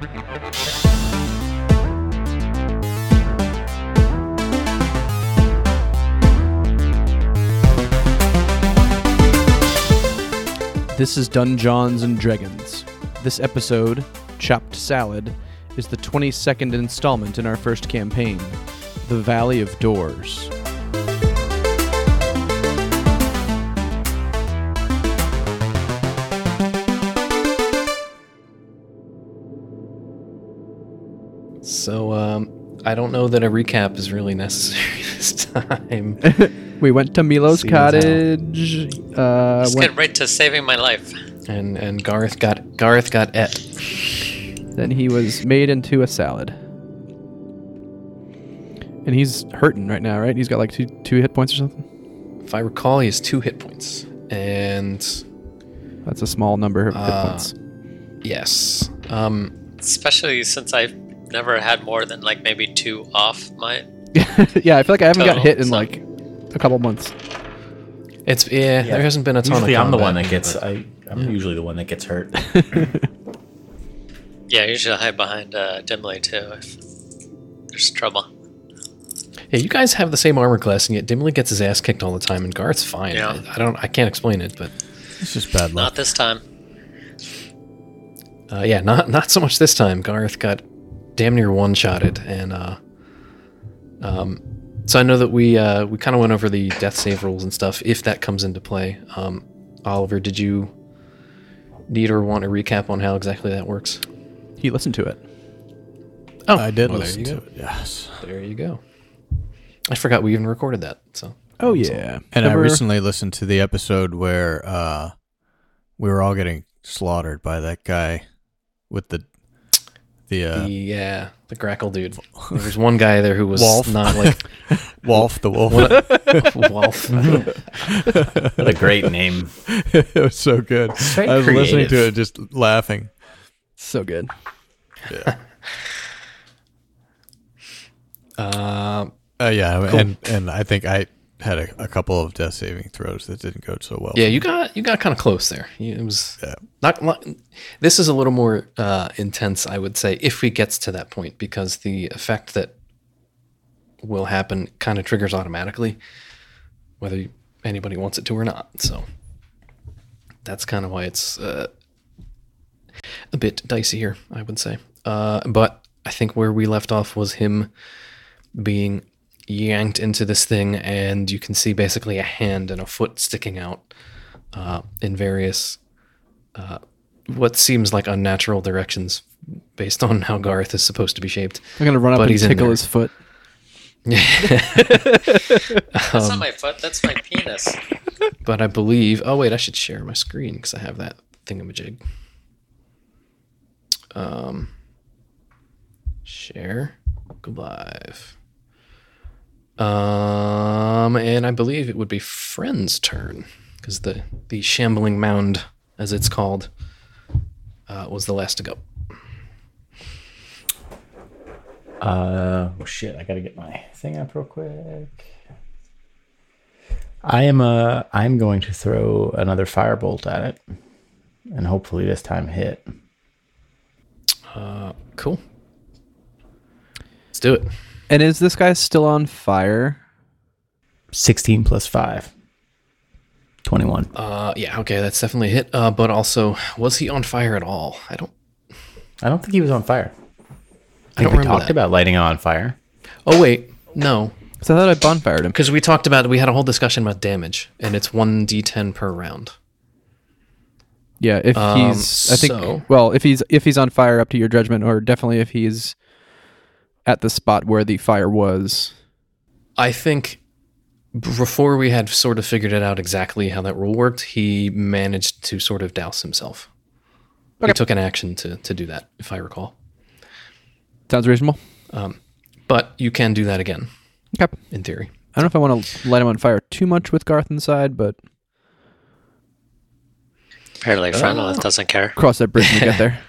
This is Dungeons and Dragons. This episode, Chopped Salad, is the 22nd installment in our first campaign, The Valley of Doors. So, um, I don't know that a recap is really necessary this time. We went to Milo's Seems cottage. Uh, Let's went, get right to saving my life. and and Garth got Garth got et. then he was made into a salad. And he's hurting right now, right? He's got like two two hit points or something. If I recall, he has two hit points, and That's a small number of hit Uh, points. yes, um, Especially since I've never had more than like maybe two off my. yeah, I feel like I haven't got hit in so- like a couple months. it's yeah, There hasn't been a ton Usually, of. I'm the one that gets. but- I, I'm usually the one that gets hurt. Yeah, usually I hide behind uh, Dimly too if there's trouble. Yeah, you guys have the same armor class, and yet Dimly gets his ass kicked all the time, and Garth's fine. Yeah. I, I don't. I can't explain it, but It's just bad luck. Not this time. uh, yeah, not not so much this time. Garth got damn near one shotted, and uh, um, so I know that we uh, we kind of went over the death save rules and stuff. If that comes into play, um, Oliver, did you need or want a recap on how exactly that works? He listened to it. Oh, I did well, there listen to it. Yes. There you go. I forgot we even recorded that. So Oh yeah. And I recently listened to the episode where uh, we were all getting slaughtered by that guy with the the uh, the yeah, the grackle dude. There was one guy there who was Wolf. not like Wolf, the wolf. Wolf. What a great name. it was so good. very I was listening to it, just laughing. so good. Uh, Uh, yeah, and and I think I had a, a couple of death saving throws that didn't go so well. yeah, you got you got kind of close there. It was Yeah. not. This is a little more uh, intense, I would say, if it gets to that point, because the effect that will happen kind of triggers automatically, whether anybody wants it to or not. So that's kind of why it's uh, a bit dicey here, I would say. Uh, but I think where we left off was him being yanked into this thing, and you can see basically a hand and a foot sticking out uh, in various uh, what seems like unnatural directions based on how Garth is supposed to be shaped. I'm gonna run up But and he's in tickle there. his foot. That's Um, not my foot. That's my penis. But I believe. Oh wait, I should share my screen because I have that thingamajig. Um, share, go live. Um, and I believe it would be friend's turn because the the shambling mound, as it's called, uh, was the last to go. Uh, oh shit! I gotta get my thing up real quick. I am uh I'm going to throw another firebolt at it, and hopefully this time hit. Uh, cool. Let's do it. And is this guy still on fire? Sixteen plus five. Twenty-one. Uh, yeah, okay, that's definitely a hit. Uh, but also, was he on fire at all? I don't. I don't think he was on fire. I don't we remember talked that. about lighting on fire. Oh wait, no, Because I thought I bonfired him. because we talked about we had a whole discussion about damage, and it's one d10 per round. Yeah, if Um, he's, I think, so- well, if he's if he's on fire, up to your judgment, or definitely if he's at the spot where the fire was. I think before we had sort of figured it out exactly how that rule worked, he managed to sort of douse himself. He took an action to to do that, if I recall. Sounds reasonable. Um, but you can do that again, Okay. in theory. I don't know if I want to light him on fire too much with Garth inside, but Apparently, Frenolith uh, doesn't care. cross that bridge when we get there.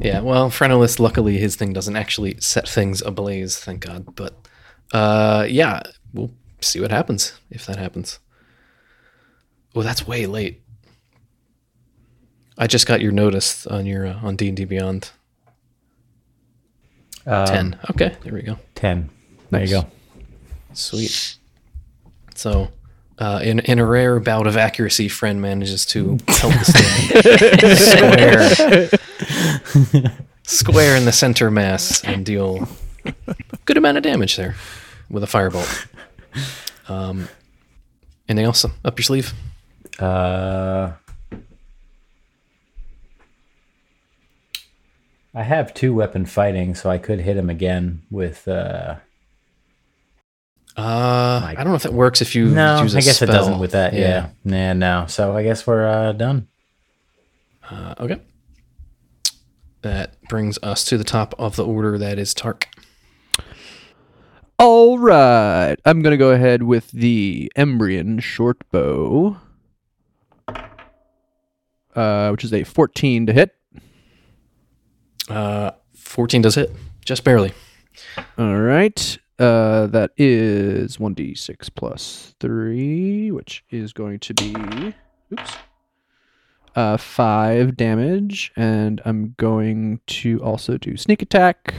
Yeah, well, Phrenolith, luckily his thing doesn't actually set things ablaze, thank God. But uh, yeah, we'll see what happens if that happens. Oh, that's way late. I just got your notice on your uh, on D and D Beyond. Um, 10. Okay, there we go. 10. There you go. Sweet. So, uh, in, in a rare bout of accuracy, friend manages to help the stand square, square in the center mass and deal good amount of damage there with a firebolt. Um, anything else up your sleeve? Uh, I have two weapon fighting, so I could hit him again with. Uh, Uh, I don't know if that works if you no, use a I guess it doesn't with that. Yeah. Nah, no. So I guess we're uh, done. Uh, okay. That brings us to the top of the order. That is Tark. All right. I'm going to go ahead with the Embryon short bow, uh, which is a 14 to hit. Uh, 14 does hit, just barely. All right. Uh, that is 1d6 plus 3, which is going to be oops. Uh 5 damage and I'm going to also do sneak attack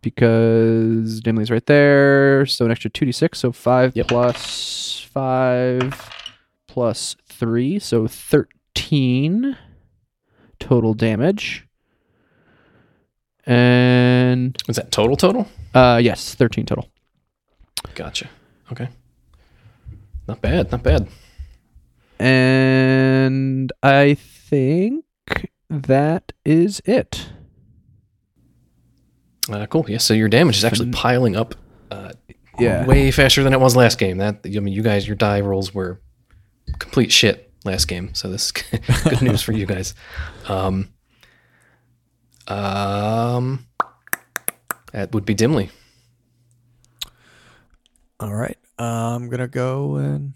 because Dimly's right there. So an extra 2d6, so 5 Yep. plus 5 plus 3, so 13 total damage. And Is that total total? uh, yes, 13 total. Gotcha. Okay. Not bad. Not bad. And I think that is it. Uh, cool. Yeah. So your damage is actually piling up. Uh, Yeah. Way faster than it was last game. That I mean, you guys, your die rolls were complete shit last game. So this is good news for you guys. Um. Um. That would be Dimly. All right. Uh, I'm gonna go and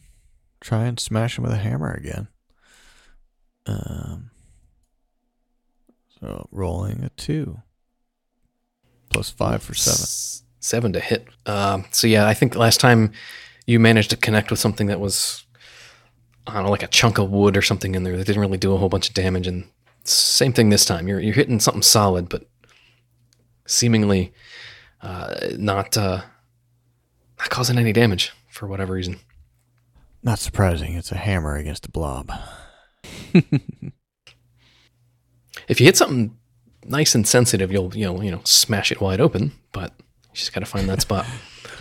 try and smash him with a hammer again. Um. So rolling a two. Plus five for seven. Seven to hit. Um, so yeah, I think last time you managed to connect with something that was, I don't know, like a chunk of wood or something in there that didn't really do a whole bunch of damage. And same thing this time. You're you're hitting something solid, but seemingly uh, not uh, not causing any damage for whatever reason. Not surprising. It's a hammer against a blob. If you hit something nice and sensitive, you'll you know you know smash it wide open. But you just got to find that spot.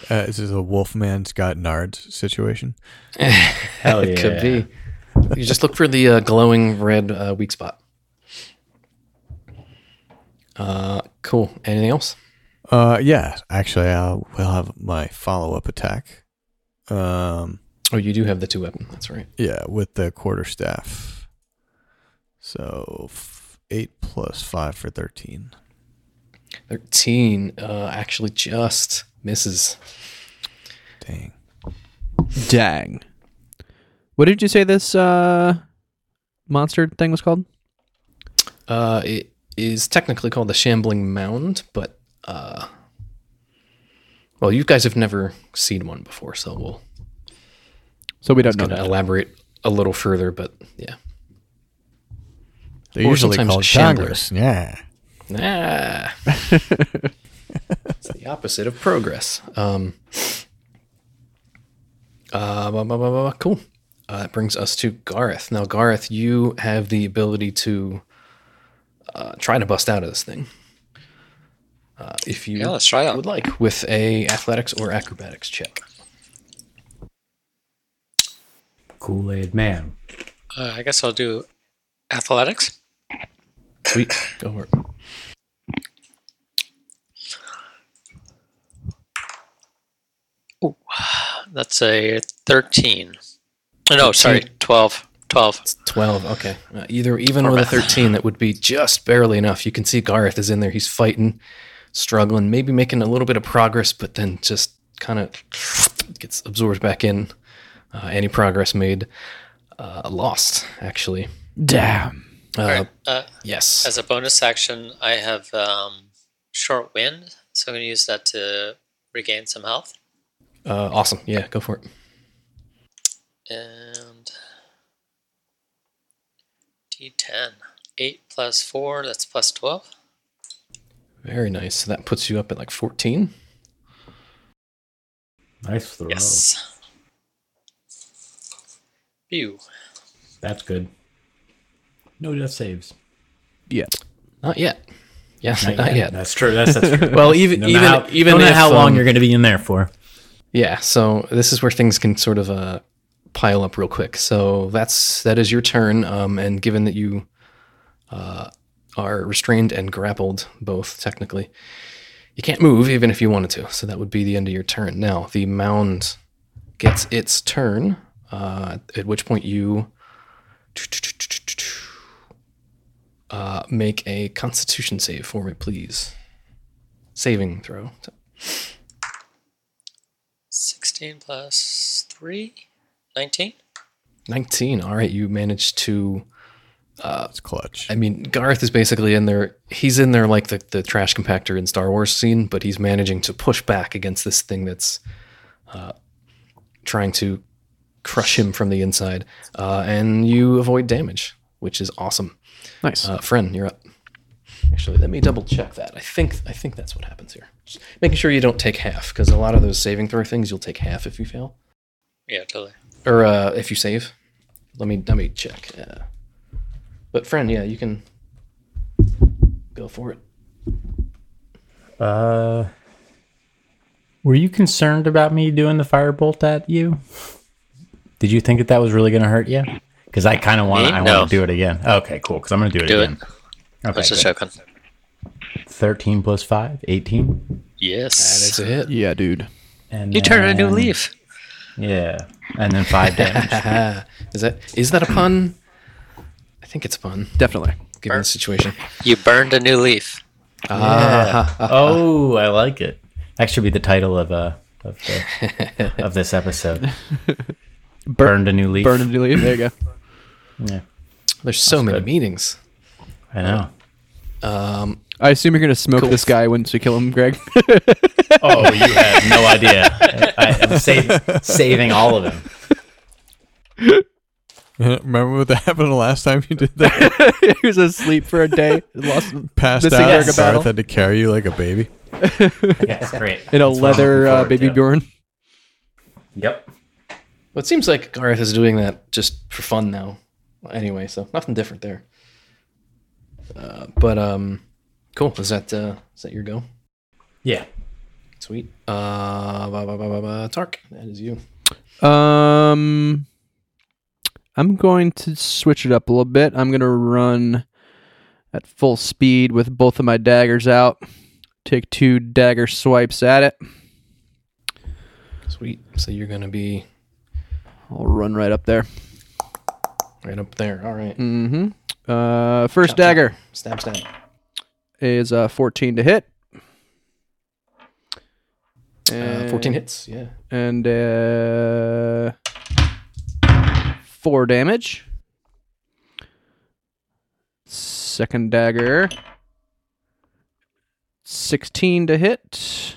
Uh, this is a Wolfman Scott Nards situation. Hell it could be. You just look for the uh, glowing red uh, weak spot. Uh, cool. Anything else? Uh, yeah. Actually, I will have my follow up attack. Um, Oh, you do have the two weapon. That's right. yeah, with the quarterstaff. So f- eight plus five for thirteen. Thirteen. Uh, actually, just misses. Dang. Dang. What did you say this uh, monster thing was called? Uh, it is technically called the Shambling Mound, but uh, well, you guys have never seen one before, so we'll So we don't just know gonna that. elaborate a little further. But yeah, They're Or usually called shambler. Congress. Yeah. Ah. it's the opposite of progress. Um, uh, blah, blah, blah, blah, blah. cool. Uh, that brings us to Gareth. Now, Gareth, you have the ability to uh, try to bust out of this thing. Uh, if you Yeah, let's try that. would like, with a athletics or acrobatics check. Kool Aid Man. Uh, I guess I'll do athletics. Sweet, go for it. That's a 13. Uh, No, sorry, 12. 12. 12 okay uh, either even with a 13 that would be just barely enough you can see gareth is in there he's fighting struggling maybe making a little bit of progress but then just kind of gets absorbed back in uh, any progress made uh, lost actually Damn. uh, Alright, uh, yes as a bonus action, I have um, short wind, so I'm going to use that to regain some health. uh, awesome yeah go for it And D10. 8 plus 4, that's plus 12. Very nice. So that puts you up at like 14. Nice throw. Yes. Pew. That's good. No death saves. Yeah. Not yet. Yeah, not, yet. That's true. That's, that's true. Well, even No even how, even no matter if, how long um, you're going to be in there for. Yeah, so this is where things can sort of uh, pile up real quick. So that's that is your turn, um, and given that you uh, are restrained and grappled, both technically, you can't move even if you wanted to. So that would be the end of your turn. Now the mound gets its turn, uh, at which point you uh, make a Constitution save for me, please. Saving throw. 16 plus 3? 19? 19. All right, you managed to. It's clutch. I mean, Garth is basically in there. He's in there like the, the trash compactor in Star Wars scene, but he's managing to push back against this thing that's uh, trying to crush him from the inside. Uh, and you avoid damage, which is awesome. Nice. Uh, Friend, you're up. Actually, let me double check that. I think I think that's what happens here. Just making sure you don't take half, because a lot of those saving throw things you'll take half if you fail Yeah, totally. or uh, if you save. Let me let me check. Uh, but friend, yeah, you can go for it. Uh, were you concerned about me doing the firebolt at you? Did you think that that was really going to hurt you? Because I kind of want Me? I No. want to do it again. Okay, cool. Because I'm going to do it Do again. it. Okay, Let's just good. joking. 13 plus 5, 18. Yes. That is a hit. yeah, dude. And You turn a new leaf. Yeah. And then 5 damage. is that is that a pun? I think it's a pun, Definitely. given the situation. You burned a new leaf. Ah, oh, I like it. That should be the title of uh of, the, of this episode. Burned a new leaf. Burn and leave. There you go. Yeah, there's so many good. meanings. I know. Um, I assume you're gonna smoke Cool. this guy once you kill him, Greg. Oh, you have no idea. I, I'm save, saving all of them. Remember what that happened the last time you did that? he was asleep for a day. Lost Passed Missing out. Eric Garth had to carry you like a baby. Yeah, great. in a That's leather uh, baby to. Bjorn. Yep. Well, it seems like Gareth is doing that just for fun now. Anyway, so nothing different there. Uh, but um, cool. Is that uh, is that your go? Yeah. Sweet. Uh, ba, ba, ba, ba, ba, Tark, that is you. Um, I'm going to switch it up a little bit. I'm going to run at full speed with both of my daggers out. Take two dagger swipes at it. Sweet. So you're gonna be I'll run right up there. right up there. All right. Mm-hmm. Uh, first Chop, dagger Stab, stab. is uh 14 to hit. Uh, 14 hits. Yeah. and uh, four damage. Second dagger, sixteen to hit,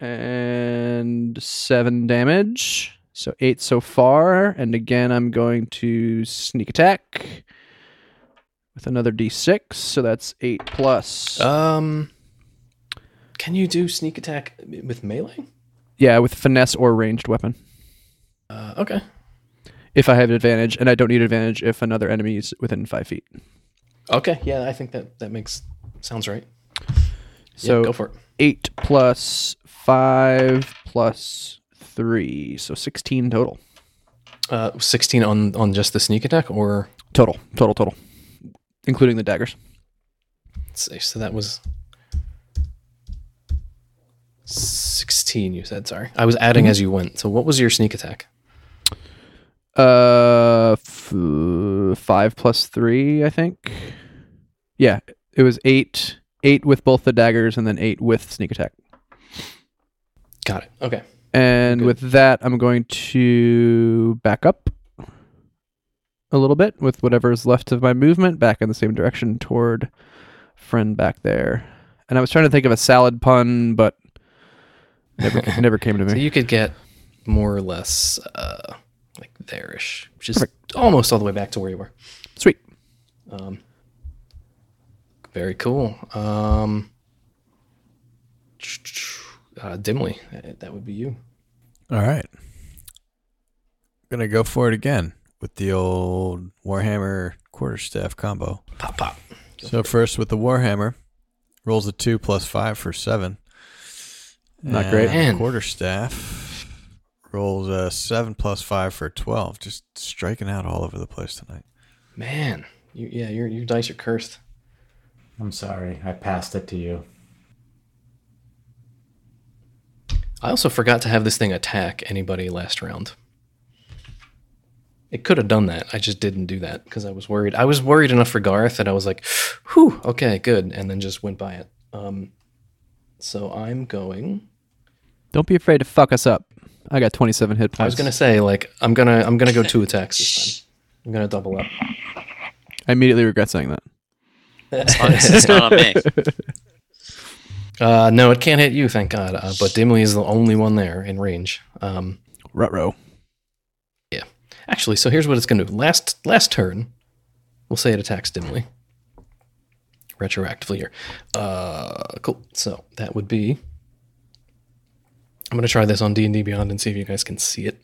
and seven damage. So eight so far. And again, I'm going to sneak attack with another d6. So that's eight plus. Um, can you do sneak attack with melee? yeah, with finesse or ranged weapon. Uh, okay. if I have an advantage, and I don't need advantage if another enemy is within five feet. Okay. Yeah, I think that that makes sounds right. So yeah, go for it. eight plus five plus three, so sixteen total. Uh, 16 on on just the sneak attack, or Total, total, total, including the daggers. let's see. So that was 16. You said sorry. I was adding as you went. So what was your sneak attack? Uh, f- five plus three, I think. Yeah, it was eight. Eight with both the daggers, and then eight with sneak attack. Got it. Okay. And Good. with that, I'm going to back up a little bit with whatever is left of my movement back in the same direction toward friend back there. And I was trying to think of a salad pun, but never never came to So me. you could get more or less uh, like there-ish, which is almost all the way back to where you were. Sweet. Um, Very cool. Um, uh, dimly, that that would be you. All right. Gonna go for it again with the old Warhammer quarterstaff combo. Pop pop. So first with the Warhammer, rolls a two plus five for seven. Not great. And Quarterstaff rolls a seven plus five for twelve. Just striking out all over the place tonight. Man, you, yeah, your your dice are cursed. I'm sorry. I passed it to you. I also forgot to have this thing attack anybody last round. It could have done that. I just didn't do that because I was worried. I was worried enough for Garth that I was like, "Whew, okay, good," and then just went by it. Um, so I'm going. Don't be afraid to fuck us up. I got 27 hit points. I was gonna say like I'm gonna I'm gonna go two attacks this time. I'm gonna double up. I immediately regret saying that. As long it's not on me. Uh, no, it can't hit you, thank God. Uh, but Dimly is the only one there in range. Um, Rutro. Yeah. Actually, so here's what it's going to do. Last last turn, we'll say it attacks Dimly. Retroactively here. Uh, cool. So that would be. I'm going to try this on D and D Beyond and see if you guys can see it.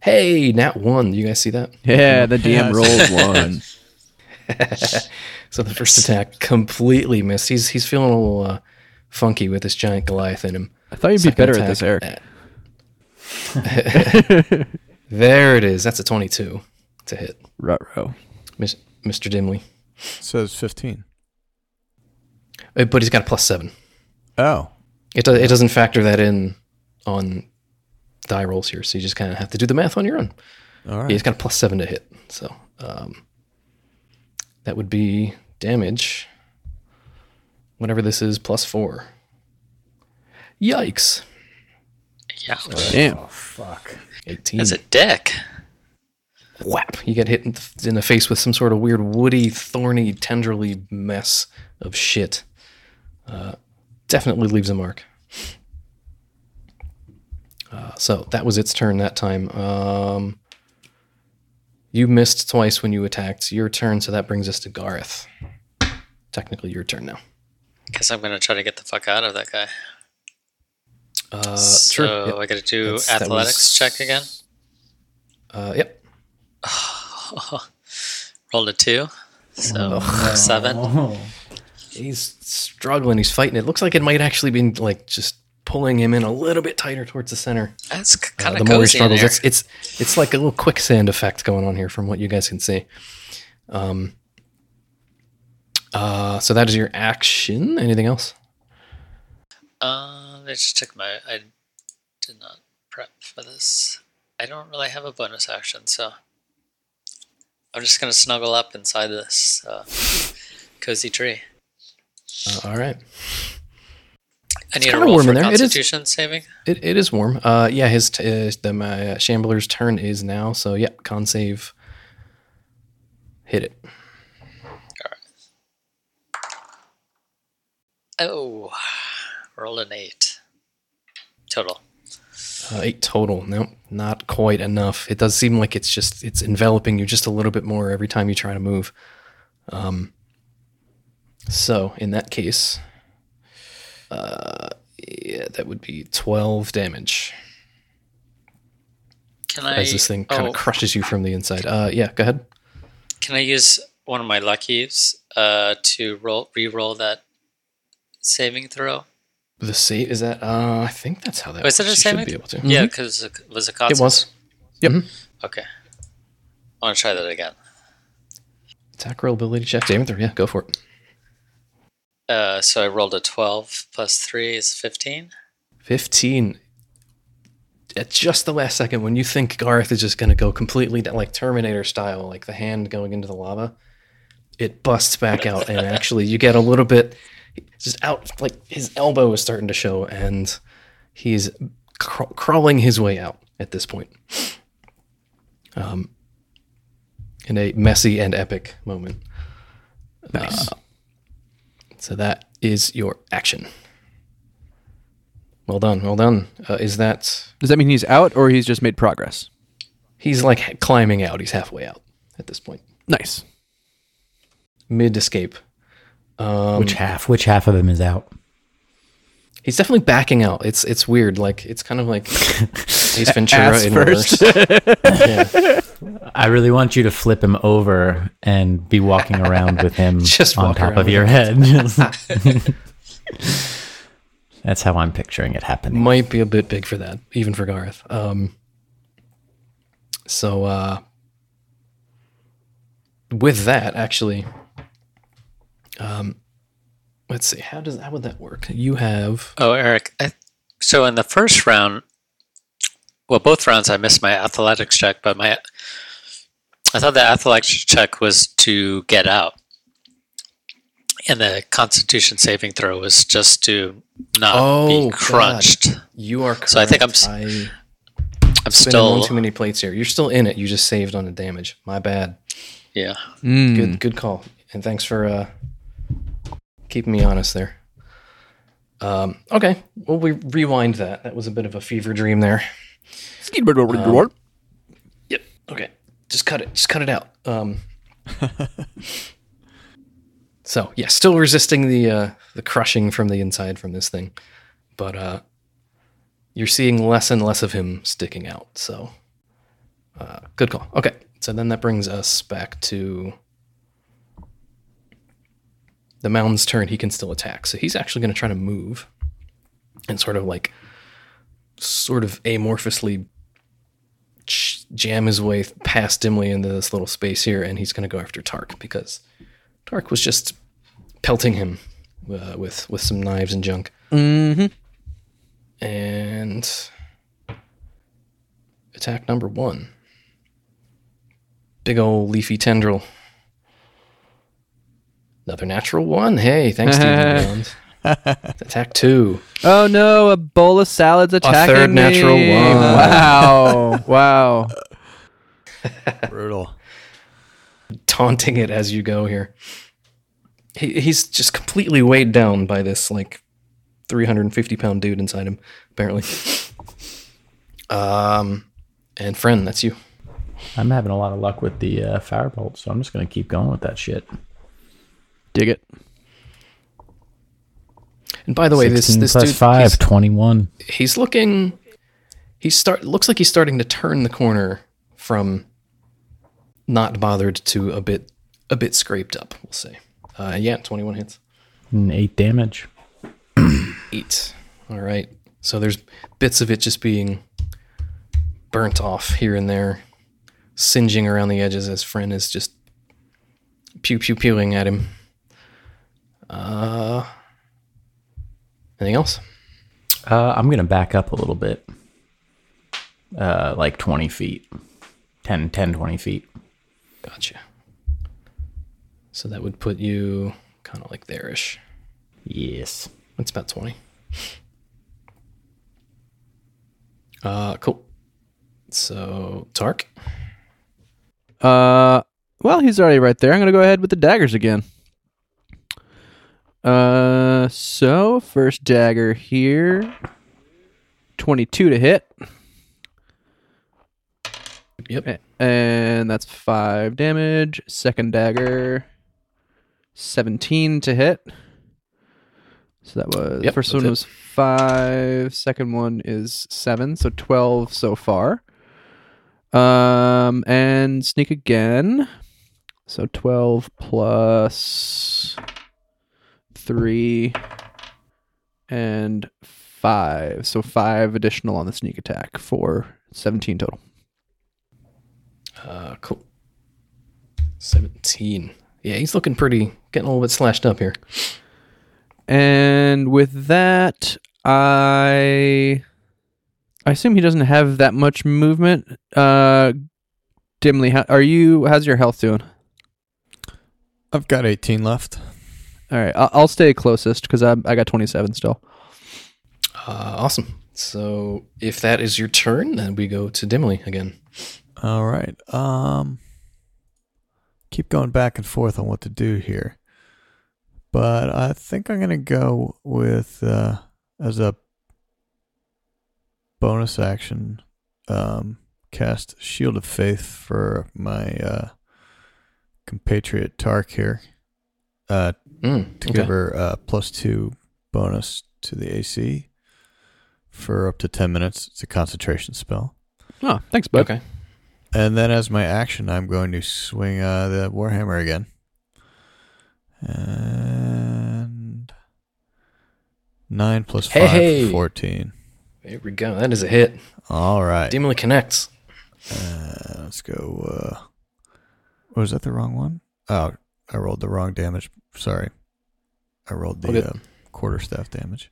Hey, nat one. Do You guys see that? Yeah, the DM Yes. rolled one. So the first attack completely missed. He's he's feeling a little uh, funky with this giant Goliath in him. I thought you'd be Second better at this, Eric. uh, there it is. That's a 22 to hit. Rutro. Miss, Mr. Dimly. says fifteen. Uh, But he's got a plus seven. Oh. It, do, it doesn't factor that in on die rolls here, so you just kind of have to do the math on your own. All Yeah, he's got a plus seven to hit. So um, that would be damage. Whatever this is, plus four. Yikes. Yeah. Damn. Oh, fuck. 18. That's a dick. whap you get hit in the, in the face with some sort of weird woody thorny tenderly mess of shit uh, definitely leaves a mark uh, so that was its turn that time um, you missed twice when you attacked your turn so that brings us to gareth technically your turn now Guess I'm gonna try to get the fuck out of that guy. uh, so sure yep. I gotta do That's- athletics was- check again. Uh, yep Rolled a two. So seven. Oh. He's struggling. He's fighting. It looks like it might actually be like just pulling him in a little bit tighter towards the center. That's kind of Uh, the more he struggles, it's it's it's like a little quicksand effect going on here from what you guys can see. Um. Uh. So that is your action. Anything else? Uh, I just took my. I did not prep for this. I don't really have a bonus action, so I'm just gonna snuggle up inside this uh, cozy tree. Uh, all right. I need a kinda warm in there. It is- Constitution saving. It, it is warm. Uh. Yeah. His t- uh, the my uh, shambler's turn is now. So yep. Con save. Hit it. Oh, rolled an eight total. Uh, eight total. Nope, not quite enough. It does seem like it's just it's enveloping you just a little bit more every time you try to move. Um. So in that case, uh, yeah, that would be twelve damage Can I? as this thing kind of oh, crushes you from the inside. Uh, yeah, go ahead. Can I use one of my luckies uh, to roll re-roll that saving throw? The save is that? Uh, I think that's how that. Was it a should saving? be able to. Yeah, because it was a it was. Yep. Okay. I want to try that again. Attack roll ability check. Saving throw. Yeah, go for it. Uh, so I rolled a 12 plus 3 is 15. 15 at just the last second when you think Garth is just going to go completely down, like Terminator style, like the hand going into the lava, it busts back out. And actually, you get a little bit just out, like his elbow is starting to show, and he's cr- crawling his way out at this point. Um, in a messy and epic moment. Nice. So that is your action. Well done, well done. Uh, is that Does that mean he's out or he's just made progress? he's like climbing out? He's halfway out at this point. Nice. mid escape. Um, Which half? Which half of him is out? he's definitely backing out. It's it's weird. Like it's kind of like Ace Ventura in first. reverse. yeah. I really want you to flip him over and be walking around with him Just on top of your head. That's how I'm picturing it happening. Might be a bit big for that, even for Garth. Um, so uh, with that, actually, um, let's see. How does how would that work? You have Oh, Eric. I, so in the first round, well, both rounds I missed my athletics check, but my I thought the athletics check was to get out, and the Constitution saving throw was just to not Oh, be God. crunched. you are. Correct. So I think I'm I'm spinning still one too many plates here. You're still in it. You just saved on the damage. My bad. yeah. Mm. Good good call. And thanks for uh, keeping me honest there. Um, okay, well we rewind that. That was a bit of a fever dream there. Um, Yep. Okay. Just cut it. Just cut it out. Um, so yeah, still resisting the uh, the crushing from the inside from this thing, but uh, you're seeing less and less of him sticking out. So uh, good call. Okay. So then that brings us back to the mound's turn. He can still attack. So he's actually going to try to move and sort of like sort of amorphously ch- jam his way past dimly into this little space here, and he's going to go after Tark because Tark was just pelting him uh, with with some knives and junk. Mm-hmm. And attack number one, big old leafy tendril. Another natural one. Hey, thanks, Stephen. Jones. attack two. Oh no, a bowl of salads attacking A third me. natural one. Wow, wow. Brutal. taunting it as you go here. He, he's just completely weighed down by this like 350 pound dude inside him, apparently. Um, and friend, that's you. I'm having a lot of luck with the uh, firebolt, so I'm just going to keep going with that shit. Dig it. And by the way, this 16 this dude, 5, he's, 21. he's looking. He start looks like he's starting to turn the corner from not bothered to a bit a bit scraped up. We'll say. Uh, yeah, 21 hits. And 8 damage. Eight. All right. So there's bits of it just being burnt off here and there, singeing around the edges as Friend is just pew pew pewing at him. Uh, anything else? Uh, I'm going to back up a little bit. Uh, like 20 feet. 10, 10, 20 feet. Gotcha. So that would put you kind of like there-ish. Yes. That's about 20. Uh, cool. So, Tark. Uh, well, he's already right there. I'm gonna go ahead with the daggers again. Uh, so first dagger here, twenty-two to hit, Yep. and that's five damage. Second dagger, seventeen to hit. So that was Yep, first one it. was five. Second one is seven. So twelve so far. Um, and sneak again. So 12 plus 3 and 5. So 5 additional on the sneak attack for 17 total. Uh, cool. 17. Yeah, he's looking pretty, getting a little bit slashed up here. And with that, I I assume he doesn't have that much movement. Uh Dimly, how, are you how's your health doing? I've got 18 left. All right, I'll, I'll stay closest cuz I I got 27 still. Uh, awesome. So if that is your turn, then we go to Dimly again. All right. Um keep going back and forth on what to do here. But I think I'm going to go with uh as a bonus action um cast Shield of Faith for my uh compatriot Tark here. uh, Mm, to okay. give her uh, plus two bonus to the AC for up to 10 minutes. It's a concentration spell. Oh, thanks, bud. Okay. And then as my action, I'm going to swing uh, the Warhammer again. And 9 plus 5, Hey! 14. There we go. That is a hit. All right. Dimly connects. Uh, let's go. Uh, was that the wrong one? Oh, I rolled the wrong damage. Sorry. I rolled the good. uh, quarterstaff damage.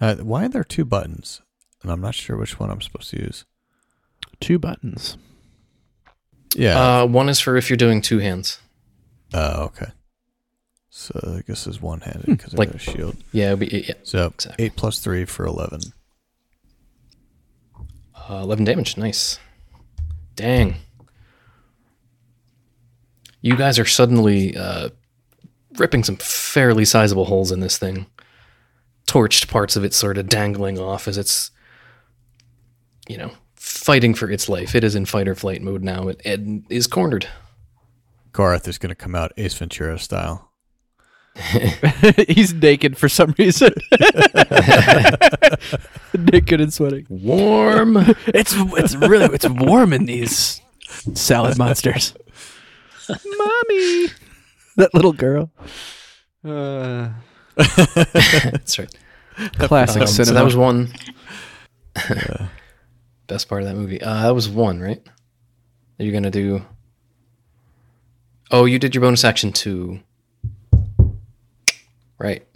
Uh, why are there two buttons? And I'm not sure which one I'm supposed to use. Two buttons. Yeah. Uh, one is for if you're doing two hands. Oh, okay. So I guess it's one handed Hmm, because I like- got a shield. Yeah, it'll be, yeah. So Exactly. 8 plus 3 for 11. Uh, 11 damage. Nice. Dang. You guys are suddenly uh, ripping some fairly sizable holes in this thing. Torched parts of it sort of dangling off as it's, you know, fighting for its life. It is in fight or flight mode now. It, it is cornered. Garth is going to come out Ace Ventura style. He's naked for some reason. naked and sweating. Warm. It's it's really it's warm in these salad monsters. Mommy, that little girl. Uh, That's right. classic Um, so that was one. Best part of that movie. Uh, that was one, right? Are you gonna do? Oh, you did your bonus action too. Right.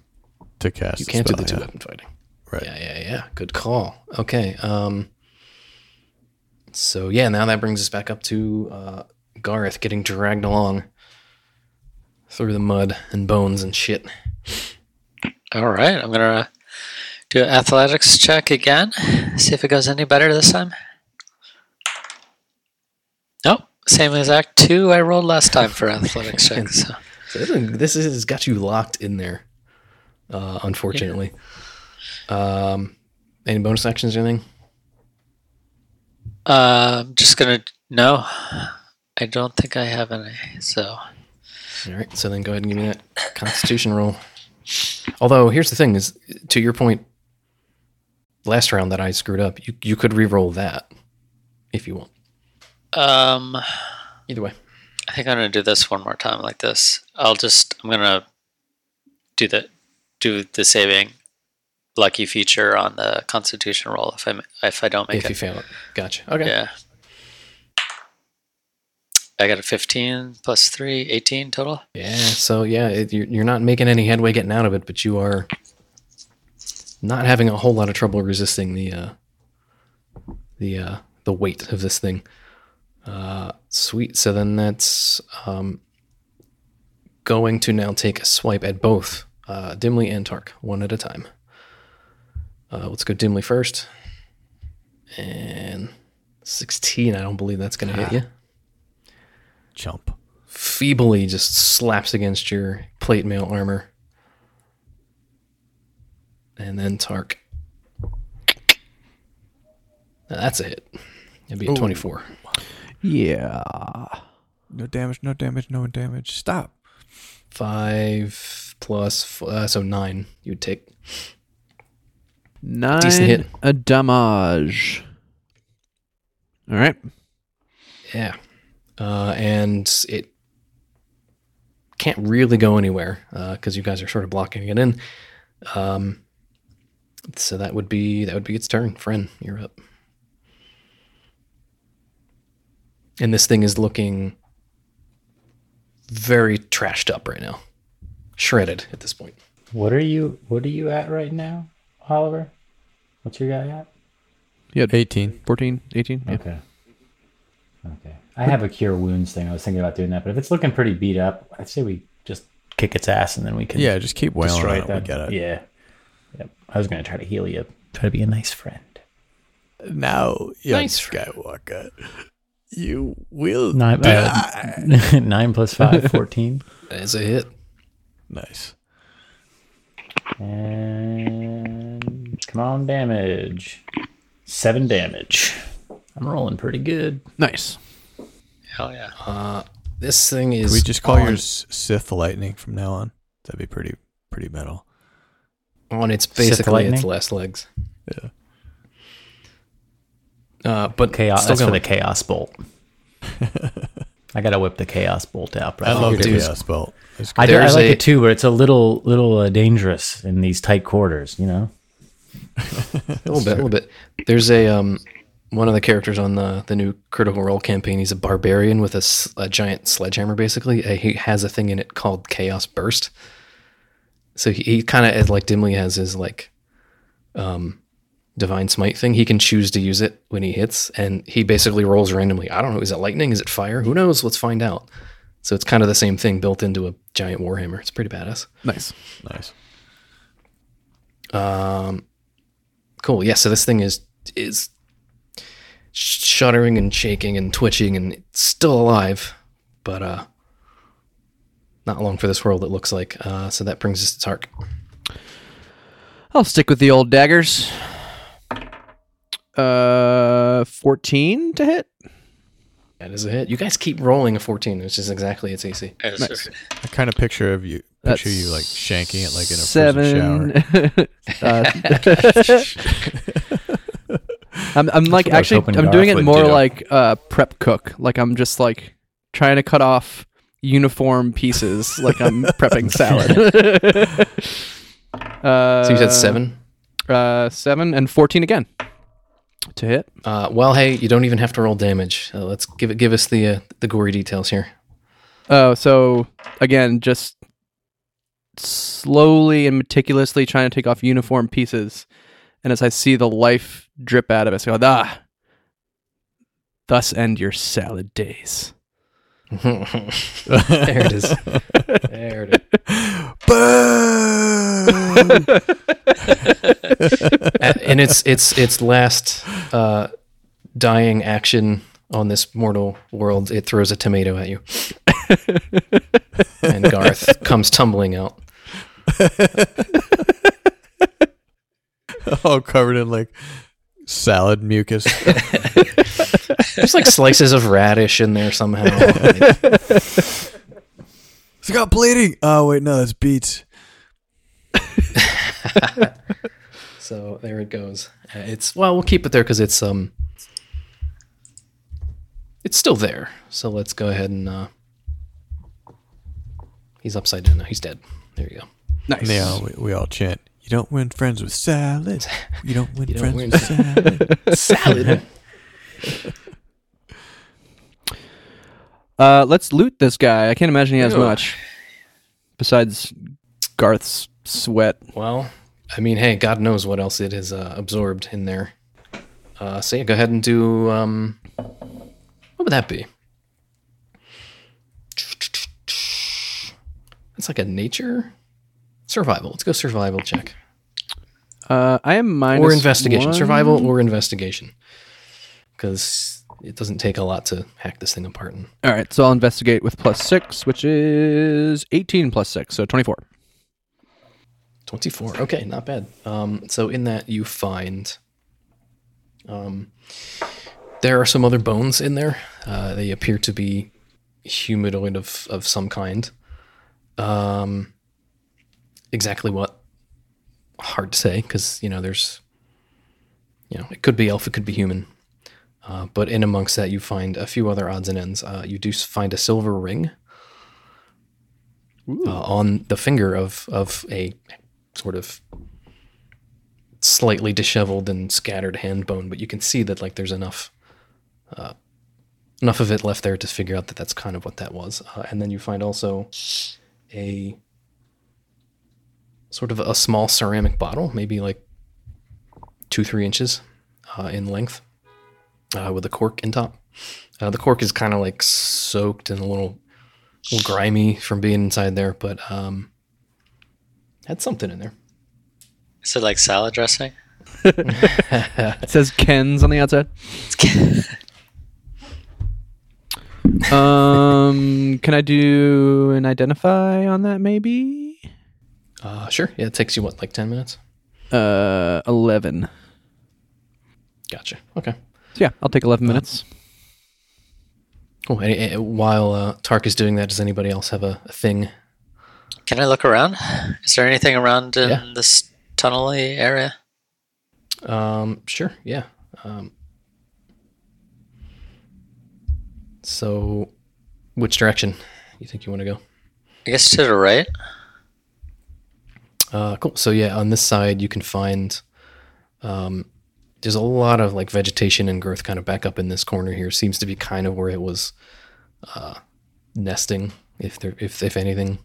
To cast You can't do the two yeah. weapon fighting. Right. Yeah, yeah, yeah. Good call. Okay. Um. So yeah, now that brings us back up to uh, Gareth getting dragged along through the mud and bones and shit. All right, I'm gonna do an athletics check again. See if it goes any better this time. Nope, same exact two I rolled last time for athletics check. So this, is- has got you locked in there, uh, unfortunately. Um, any bonus actions or anything? uh, I'm just gonna no. I don't think I have any. So All right, so then go ahead and give me that Constitution roll. Although here's the thing: is to your point, last round that I screwed up, you you could re-roll that if you want. um, Either way, I think I'm gonna do this one more time like this. I'll just I'm gonna do the do the saving lucky feature on the Constitution roll if I if I don't make if it. If you fail it, gotcha. Okay. Yeah. I got a 15 plus 3, 18 total. Yeah. So yeah, it, you're you're not making any headway getting out of it, but you are not having a whole lot of trouble resisting the uh, the uh, the weight of this thing. Uh, sweet. So then that's um, going to now take a swipe at both uh, Dimly and Tark, one at a time. Uh, let's go Dimly first. And 16, I don't believe that's going to hit you. Jump. Feebly just slaps against your plate mail armor. And then Tark. Now that's a hit. It'd be a 24. yeah. No damage, no damage, no damage. Stop. Five plus, uh, so nine you would take. Nine Decent hit. a damage. All right. Yeah. Uh, and it can't really go anywhere because you guys are sort of blocking it in. Um, so that would be that would be its turn. Friend, you're up. And this thing is looking very trashed up right now, shredded at this point. What are you What are you at right now, Oliver? What's your guy at? You had 18. 14, 18? Yeah. Okay. Okay. I have a cure wounds thing. I was thinking about doing that, but if it's looking pretty beat up, I'd say we just kick its ass and then we can Yeah, just keep wailing destroy on it. it. We get it. Yeah. Yep. I was gonna try to heal you. Try to be a nice friend. Now, young Nice. Skywalker, you will Nine, die. uh, nine plus five, 14. As a hit. nice. And come on, damage. Seven damage. I'm rolling pretty good. Nice. Hell yeah. Uh, this thing is. Can we just call on- yours Sith Lightning from now on? That'd be pretty pretty metal. On it's basically its lightning? last legs. Yeah. Uh, but Chaos. still That's for the chaos bolt. I gotta whip the chaos bolt out. Bro. I love the chaos bolt. I, do, I like a- it too, but it's a little little uh, dangerous in these tight quarters. You know. a little bit, a little bit. There's a um, one of the characters on the the new Critical Role campaign. He's a barbarian with a giant sledgehammer. Basically, uh, he has a thing in it called Chaos Burst. So he, he kind of as like dimly has his like, um, divine smite thing. He can choose to use it when he hits, and he basically rolls randomly. I don't know. Is it lightning? Is it fire? Who knows? Let's find out. So it's kind of the same thing built into a giant warhammer. It's pretty badass. Nice. nice. Um, cool. Yeah. So this thing is is shuddering and shaking and twitching and it's still alive, but uh, not long for this world. It looks like. Uh, so that brings us to Tark. I'll stick with the old daggers. Uh, 14 to hit. That is a hit. You guys keep rolling a fourteen, which is exactly its AC. It's Nice. I kind of picture of you picture That's you like shanking it like in a prison seven. uh, I'm, I'm like what I was actually I'm doing it more do. like uh, prep cook. Like I'm just like trying to cut off uniform pieces. like I'm prepping salad. uh, So you said seven. Uh, seven and fourteen again to hit. Uh, well, hey, you don't even have to roll damage. Uh, let's give it. Give us the uh, the gory details here. Oh, so again, just slowly and meticulously trying to take off uniform pieces, and as I see the life drip out of it, I go, ah, thus end your salad days. there it is. There it is. Boom! And it's it's its last uh, dying action on this mortal world. It throws a tomato at you, and Garth comes tumbling out. All covered in like salad mucus. There's like slices of radish in there somehow. It's got bleeding. Oh wait, no, that's beets. so there it goes. Uh, It's well, we'll keep it there because it's um, it's still there. So let's go ahead and uh, he's upside down now. He's dead. There you go. Nice. Yeah, we, we all chant. You don't win friends with salad. You don't win You don't friends win with salad. Salad. Uh, let's loot this guy. I can't imagine he has Ew. much besides Garth's sweat. Well, I mean, hey, God knows what else it has uh, absorbed in there. Uh, so yeah, go ahead and do. Um, what would that be? That's like a nature survival. Let's go survival check Uh, I am minus or investigation. one. Survival or investigation, because it doesn't take a lot to hack this thing apart. And All right, so I'll investigate with plus six, which is eighteen plus six, so twenty-four. 24. Okay, not bad. Um, so in that you find um, there are some other bones in there. Uh, they appear to be humanoid of, of some kind. Um, exactly what? Hard to say because you know there's you know it could be elf, it could be human. Uh, but in amongst that, you find a few other odds and ends. Uh, you do find a silver ring uh, on the finger of of a sort of slightly disheveled and scattered hand bone, but you can see that like there's enough uh, enough of it left there to figure out that that's kind of what that was. Uh, and then you find also a sort of a small ceramic bottle, maybe like two three inches uh, in length, uh, with a cork in top. Uh, the cork is kind of like soaked and a little, little grimy from being inside there, but um, had something in there. Is it like salad dressing? It says Ken's on the outside. um, can I do an identify on that? Maybe. Uh, sure. Yeah, it takes you what, like ten minutes? Uh, eleven. Gotcha. Okay. So yeah, I'll take eleven minutes. Cool. Any, eh, while uh, Tark is doing that, does anybody else have a, a thing Can I look around? Is there anything around in Yeah. this tunnely area? Um, sure, yeah. Um, so, which direction you think you want to go? I guess to the right. Uh, cool. So yeah, on this side you can find um, there's a lot of like vegetation and growth kind of back up in this corner here. Seems to be kind of where it was uh, nesting, if there if if anything.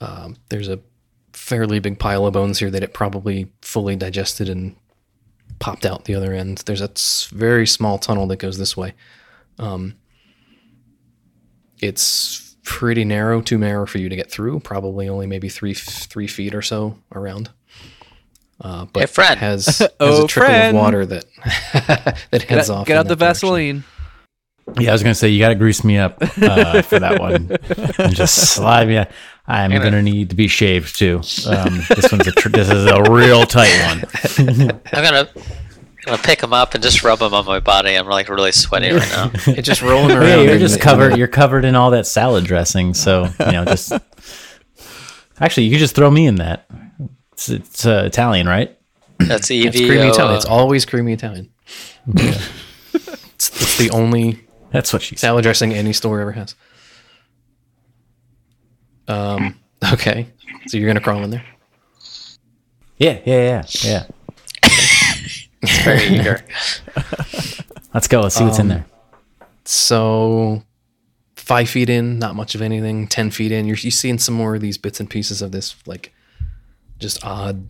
Um, there's a fairly big pile of bones here that it probably fully digested and popped out the other end. There's a very small tunnel that goes this way. Um, it's pretty narrow, too narrow for you to get through. Probably only maybe three three feet or so around. Uh, but Hey, friend. has, has Oh, a trickle friend. of water that that heads Get, off. get out the direction. Vaseline. Yeah, I was gonna say you got to grease me up uh, for that one, and just slide me. I'm Gonna- gonna need to be shaved too. Um, this one's a tr- this is a real tight one. I'm gonna gonna pick them up and just rub them on my body. I'm like really sweaty right now. It's just rolling around. Yeah, you're just the- covered. You're covered in all that salad dressing. So you know, just actually, you could just throw me in that. It's, it's uh, Italian, right? That's Evie. It's creamy Italian. It's always creamy Italian. it's, it's the only That's what she said. salad dressing any store ever has. Um. Okay. So you're gonna crawl in there. Yeah, yeah, yeah, yeah. Very eager. Let's go. Let's see what's in Um, there. So five feet in, not much of anything. Ten feet in, you're you seeing some more of these bits and pieces of this like just odd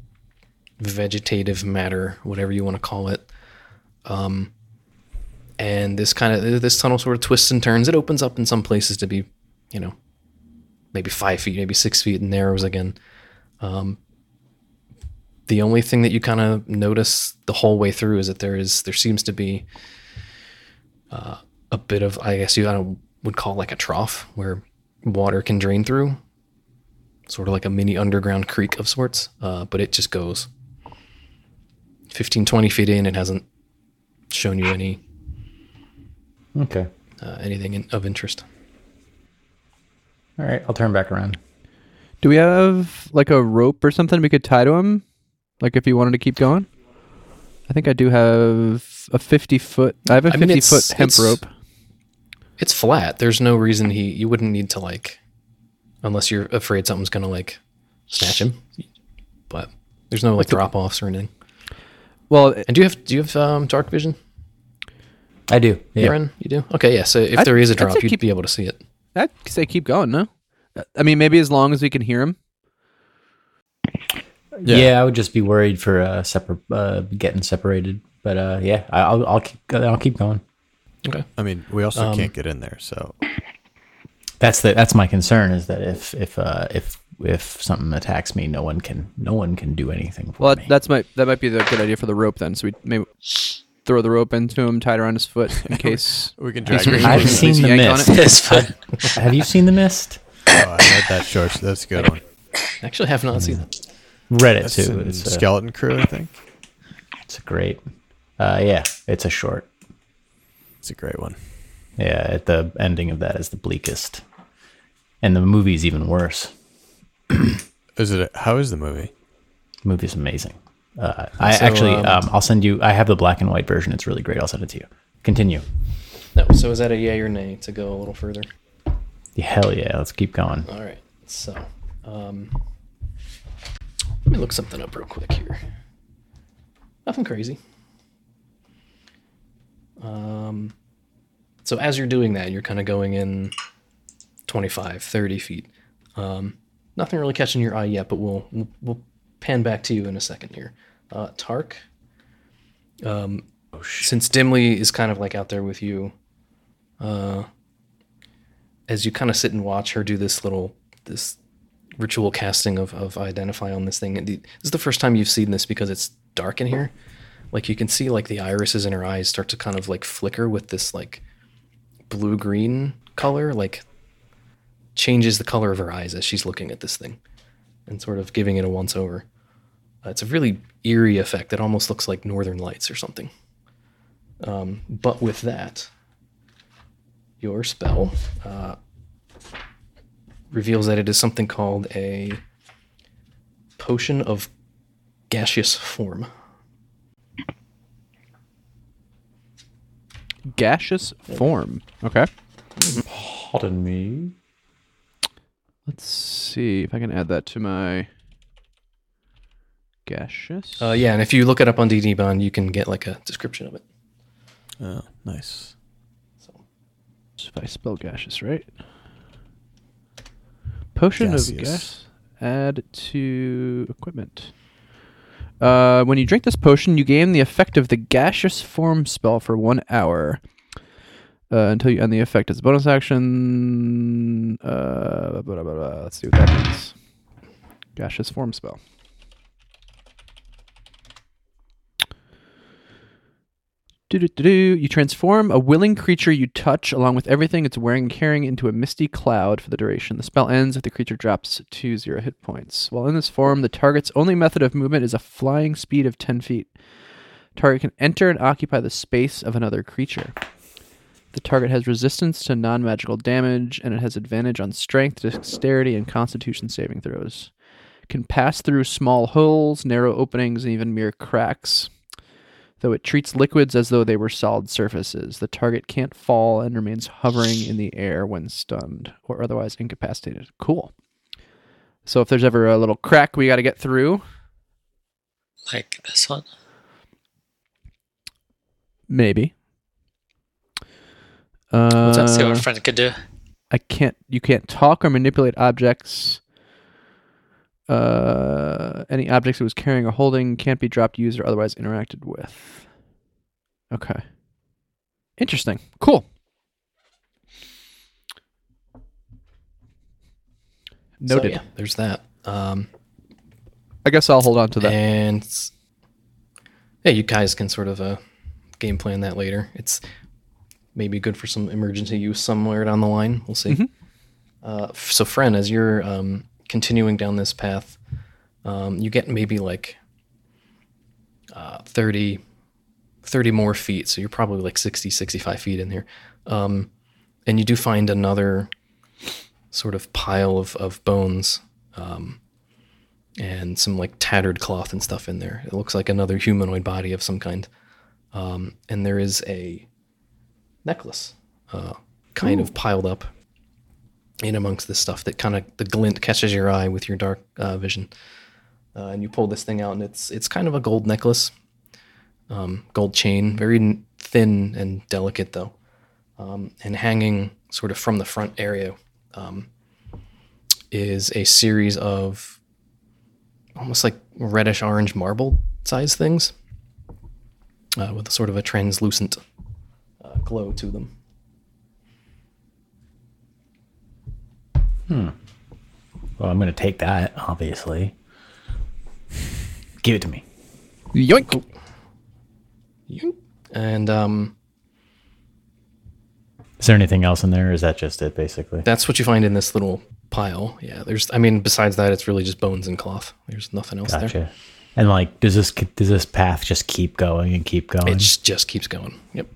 vegetative matter, whatever you want to call it. Um, and this kind of this tunnel sort of twists and turns. It opens up in some places to be, you know, maybe five feet, maybe six feet, and narrows again. Um, the only thing that you kind of notice the whole way through is that there is there seems to be a bit of I guess you kind of would call like a trough where water can drain through, sort of like a mini underground creek of sorts. Uh, but it just goes 15, 20 feet in. It hasn't shown you any Okay. uh, anything in, of interest. All right. I'll turn back around. Do we have like a rope or something we could tie to him? Like if you wanted to keep going? I think I do have a 50 foot. I have a I 50 mean, it's- foot hemp it's- rope. It's flat. There's no reason he you wouldn't need to like unless you're afraid something's gonna like snatch him. But there's no like drop offs or anything. Well, And do you have do you have um, dark vision? I do. Yeah. Aaron, you do? Okay, yeah. So if I'd- there is a I'd say drop, you'd keep- be able to see it. I'd say keep going, no? I mean, maybe as long as we can hear him. Yeah. I would just be worried for uh, separ- uh getting separated. But uh, yeah, I- I'll I'll keep I'll keep going. Okay. I mean, we also Um, can't get in there, so That's the that's my concern is that if if uh, if if something attacks me, no one can no one can do anything for Well, me. that, that's my that might be the good idea for the rope then. So we maybe throw the rope into him, tied around his foot in case. we can drag really it. I've seen the mist. it. It's fun. Have you seen the mist? Oh, I read that short. That's a good one. Actually, have not seen that. Read it That's too. in It's a, Skeleton Crew, I think. it's a great. Uh, yeah, it's a short. It's a great one. Yeah, at the ending of that is the bleakest, and the movie's even worse. Is it? A, How is the movie? The movie's amazing. Uh, I So, actually, um, um, I'll send you. I have the black and white version. It's really great. I'll send it to you. Continue. No. So is that a yay or nay to go a little further? Yeah, hell yeah, let's keep going. All right. So, um, let me look something up real quick here. Nothing crazy. Um, so as you're doing that, you're kind of going in 25, 30 feet. Um, nothing really catching your eye yet, but we'll we'll, pan back to you in a second here. Uh, Tark. Um, since Dimly is kind of like out there with you, uh, as you kind of sit and watch her do this little this ritual casting of, of identify on this thing. This is the first time you've seen this because it's dark in here. Like you can see like the irises in her eyes start to kind of like flicker with this like blue green color like changes the color of her eyes as she's looking at this thing and sort of giving it a once over. Uh, it's a really eerie effect. It almost looks like northern lights or something. Um, but with that your spell uh, reveals that it is something called a potion of gaseous form. Gaseous form. Okay. Pardon me. Let's see if I can add that to my gaseous. Uh, yeah, and if you look it up on D&D Beyond, you can get like a description of it. Oh, nice. So if I spell gaseous right. Potion of gas. Add to equipment. Uh, when you drink this potion, you gain the effect of the gaseous form spell for one hour. Uh, until you end the effect as a bonus action. Uh, blah, blah, blah. Let's see what that means. Gaseous form spell. You transform a willing creature you touch, along with everything it's wearing and carrying, into a misty cloud for the duration. The spell ends if the creature drops to zero hit points. While in this form, the target's only method of movement is a flying speed of 10 feet. Target can enter and occupy the space of another creature. The target has resistance to non magical damage, and it has advantage on strength, dexterity, and constitution saving throws. Can pass through small holes, narrow openings, and even mere cracks though it treats liquids as though they were solid surfaces. The target can't fall and remains hovering in the air when stunned or otherwise incapacitated. Cool. So if there's ever a little crack we got to get through, Like this one. maybe. Let's see what Uh, a friend could do. I can't. You can't talk or manipulate objects. Uh, any objects it was carrying or holding can't be dropped, used, or otherwise interacted with. Okay. Interesting. Cool. So, Noted. yeah, there's that. Um, I guess I'll hold on to that. And yeah, you guys can sort of uh, game plan that later. It's maybe good for some emergency use somewhere down the line. We'll see. Mhm. Uh, so, Fren, as you're um, continuing down this path, um, you get maybe like uh, 30, 30 more feet. So you're probably like 60, 65 feet in here. Um, and you do find another sort of pile of, of bones. Um, and some like tattered cloth and stuff in there. It looks like another humanoid body of some kind. Um, and there is a necklace, uh, kind of piled up in amongst this stuff that kind of the glint catches your eye with your dark uh, vision. Uh, and you pull this thing out, and it's it's kind of a gold necklace, um, gold chain, very thin and delicate though, um, and hanging sort of from the front area um, is a series of almost like reddish orange marble size things uh, with a sort of a translucent uh, glow to them. Well, I'm going to take that, obviously. Give it to me. Yoink. Yoink. And um, Is there anything else in there? Or is that just it, basically? that's what you find in this little pile. Yeah, there's. I mean, besides that, it's really just bones and cloth. There's nothing else there. And like, does this does this path just keep going and keep going? It just, just keeps going. Yep.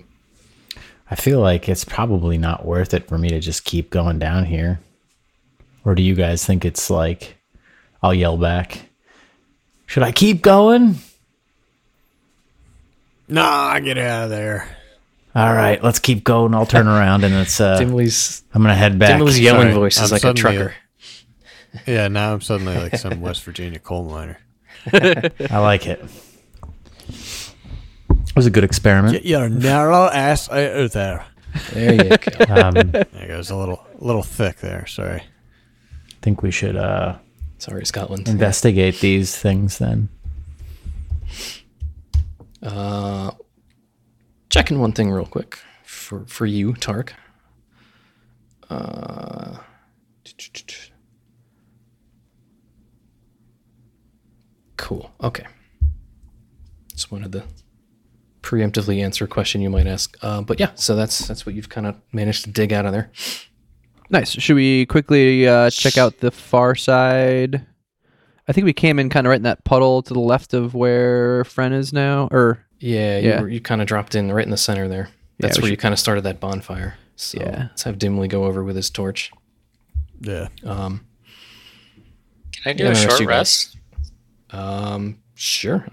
I feel like it's probably not worth it for me to just keep going down here. Or do you guys think it's like I'll yell back? Should I keep going? Nah, get out of there. All right, let's keep going. I'll turn around and it's uh Dimly's I'm gonna head back. Dimly's yelling Sorry, voice is I'm like a suddenly- trucker. Yeah, now I'm suddenly like some West Virginia coal miner. I like it. It was a good experiment. Get your narrow ass out there. There you go. Um, There it goes. A little, little thick there. Sorry. Think we should uh, Sorry, Scotland. investigate these things then. Uh, checking one thing real quick for for you, Tark. Uh, cool. Okay. Just wanted to preemptively answer a question you might ask. Uh, but yeah, so that's that's what you've kind of managed to dig out of there. Nice. Should we quickly uh, check out the far side? I think we came in kind of right in that puddle to the left of where Fren is now. Or Yeah, you, Yeah. were- you kind of dropped in right in the center there. That's we where you kind of started that bonfire. So Yeah. let's have Dimly go over with his torch. Yeah. Um, Can I do Yeah, a short rest? um, sure.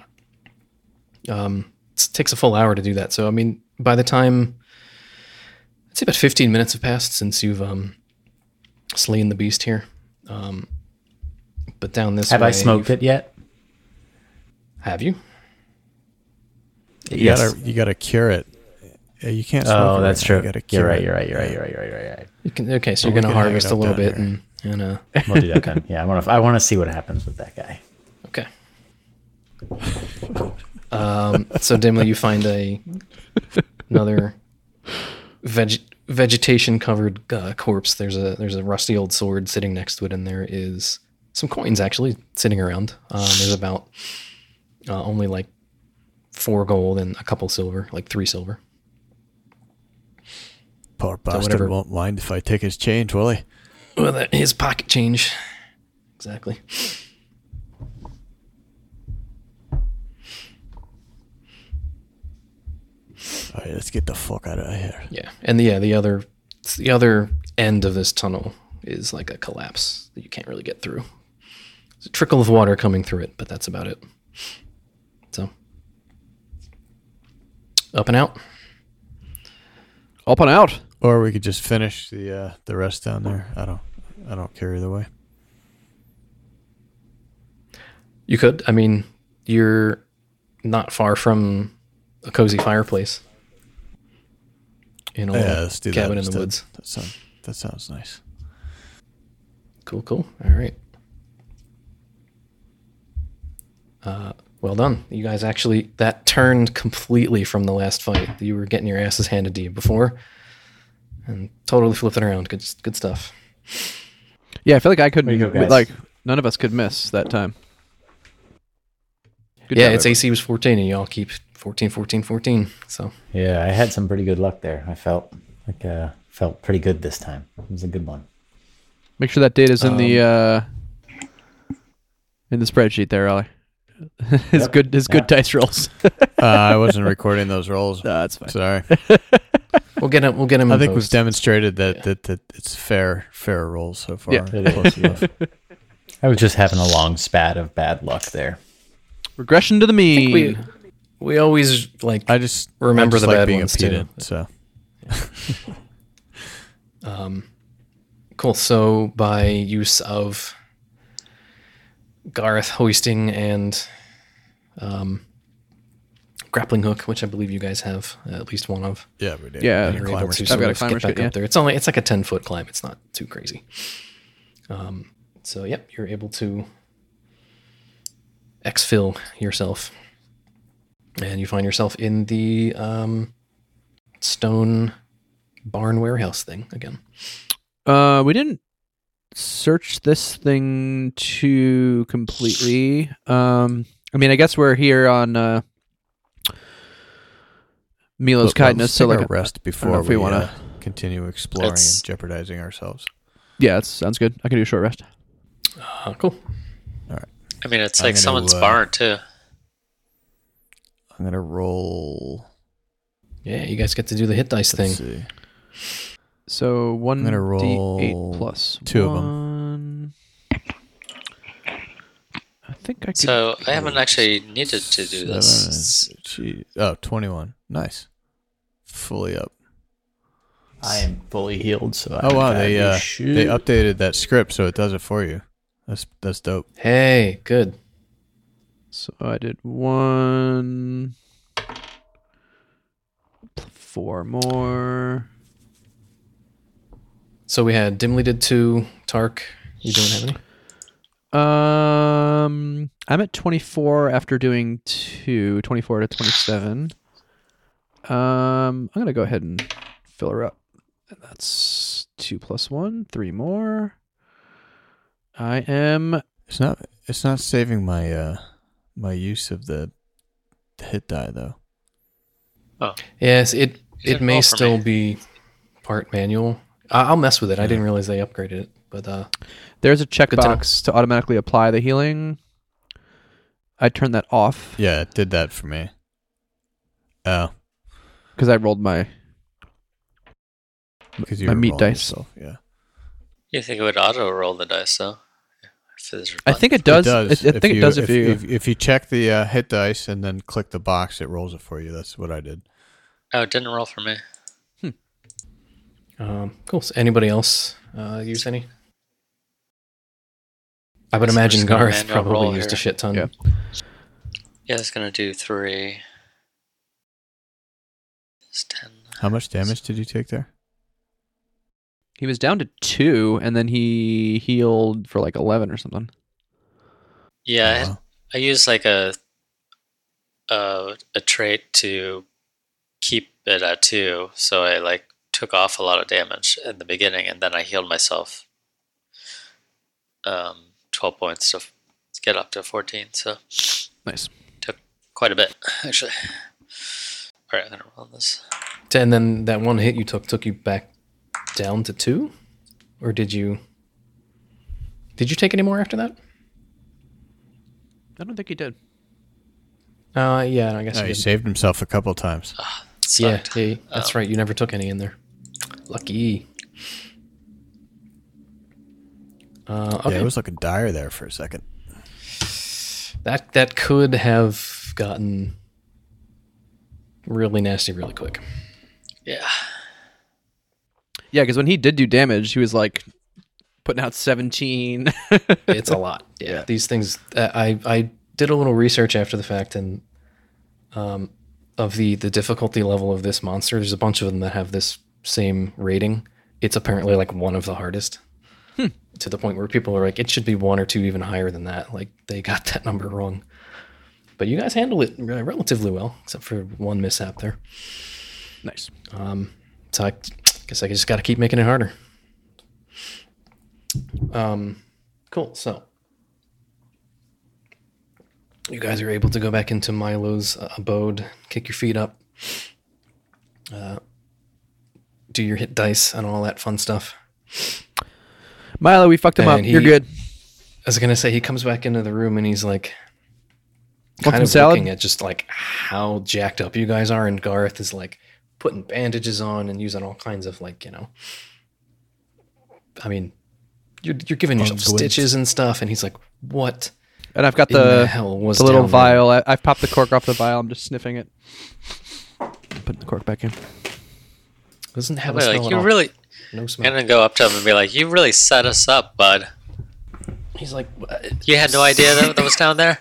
Um, it takes a full hour to do that. So I mean, by the time I'd say about 15 minutes have passed since you've um slain the beast here. Um, but down this Have way, I smoked it yet? Have you? You Yes. gotta you gotta cure it. You can't. Smoke it Oh, right that's now. true. You gotta cure it. You're right. You're right. You're right. You're right. You're right. You're right. You can, okay, so Well, you're gonna harvest a little bit here. and and uh We'll do that then. Yeah, I want to. I want to see what happens with that guy. Okay. Um, so dimly you find a another veg, vegetation covered uh, corpse. There's a there's a rusty old sword sitting next to it, and there is some coins actually sitting around. Um, there's about uh, only like four gold and a couple silver, like three silver. Poor bastard whatever- won't mind if I take his change, will he? Well, his pocket change. Exactly. All right, let's get the fuck out of here. Yeah, and the, yeah, the other the other end of this tunnel is like a collapse that you can't really get through. There's a trickle of water coming through it, but that's about it. So up and out. Up and out. Or we could just finish the uh, the rest down there. I don't I don't care either way. You could. I mean, you're not far from a cozy fireplace in a Yeah, let's do cabin that in the instead. woods. That sounds that sounds nice. Cool, cool. All right. Uh, well done. You guys actually that turned completely from the last fight. You were getting your asses handed to you before, and totally flipping around. Good, good stuff. Yeah, I feel like I couldn't. Go, like none of us could miss that time. Good yeah, job, its everyone. AC was 14, and y'all keep 14, 14, 14. So Yeah, I had some pretty good luck there. I felt like uh felt pretty good this time. It was a good one. Make sure that data's in the Um, uh in the spreadsheet there, Ollie. his Yep. good his good dice rolls. Uh, I wasn't recording those rolls. No, that's fine. Sorry. we'll get him. We'll get him. I think we've post. demonstrated that, Yeah. that that it's fair fair rolls so far. Yeah. It is. I was just having a long spat of bad luck there. Regression to the mean. We we always like I just Remember I just the like bad being ones, a too. So Um, cool. So by use of Garth hoisting and um, grappling hook, which I believe you guys have uh, at least one of, yeah, we did. Yeah, And you're climber able to stuff. sort got a of climber's get back yeah. up there. It's only it's like a ten foot climb. It's not too crazy. Um, so yep, you're able to exfil yourself, and you find yourself in the um, stone barn warehouse thing again. Uh, we didn't search this thing too completely. Um, I mean, I guess we're here on uh, Milo's Let's kindness. So take like, a rest before we, we wanna- uh, continue exploring It's- and jeopardizing ourselves. yeah, that sounds good. I can do a short rest. Uh, cool. All right. I mean, it's I'm like gonna, someone's uh, barn too. I'm gonna roll. Yeah, you guys get to do the hit dice thing. Let's see. So one gonna d roll eight plus two of them. I think I could. So I haven't actually needed to do this. Seven, gee- oh, 21. Nice. Fully up. I am fully healed, so I Oh wow, they uh, should. they updated that script so it does it for you. That's that's dope. Hey, good. So I did one. Four more. So we had Dimly did two. Tark, you don't have any. Um, I'm at 24 after doing two, 24 to 27. Um, I'm gonna go ahead and fill her up. And that's two plus one, three more. I am It's not it's not saving my uh my use of the, the hit die though. Oh. Yes, it You it may still me. be part manual. I I'll mess with it. I didn't realize they upgraded it, but uh, there's a checkbox to automatically apply the healing. I turned that off Yeah, it did that for me. Oh, because I rolled my because you My meat dice. yourself, Yeah. You think it would auto roll the dice though? If there's a I button. think it does. It does. I, I think it does if, you. if, if you check the uh, hit dice and then click the box, it rolls it for you. That's what I did. Oh, it didn't roll for me. Um, cool. So anybody else uh, use any? I would Guess I'm imagine Garth probably roll used a shit ton. Yeah. Yeah, it's gonna do three. It's ten. How much damage did you take there? He was down to two, and then he healed for like eleven or something. Yeah, I, wow. I use like a a a trait to keep it at two, so I like took off a lot of damage in the beginning, and then I healed myself. Um, twelve points to get up to fourteen, so Nice. Took quite a bit actually. All right, I'm gonna run this. And then that one hit you took took you back down to two, or did you? Did you take any more after that? I don't think he did. Uh, yeah, I guess No, you he did. saved himself a couple times. Yeah, Sucked. yeah, that's Oh. right. You never took any in there. Lucky. Uh, okay. Yeah, it was looking dire there for a second. that that could have gotten really nasty really quick. Yeah. Yeah, because when he did do damage, he was like putting out seventeen. It's a lot. Yeah, these things. Uh, I I did a little research after the fact and um of the the difficulty level of this monster. There's a bunch of them that have this same rating. It's apparently like one of the hardest. To the point where people are like, it should be one or two even higher than that. Like they got that number wrong. But you guys handle it relatively well, except for one mishap there. nice. Um, so I guess I just got to keep making it harder. Um, cool. So you guys are able to go back into Milo's uh, abode, kick your feet up, uh, do your hit dice and all that fun stuff. Milo, we fucked him up. And You're good. I was gonna say he comes back into the room and he's like, Want kind of salad? looking at just like how jacked up you guys are, and Garth is like putting bandages on and using all kinds of like you know, I mean, you're you're giving yourself Fluids. stitches and stuff, and he's like, what And I've got the, the hell was the little vial. I, I've popped the cork off the vial. I'm just sniffing it. Putting the cork back in. Doesn't have a smell like at you all. really no I'm smell. gonna go up to him and be like, "You really set us up, bud. He's like, "What? You had no idea that that was down there."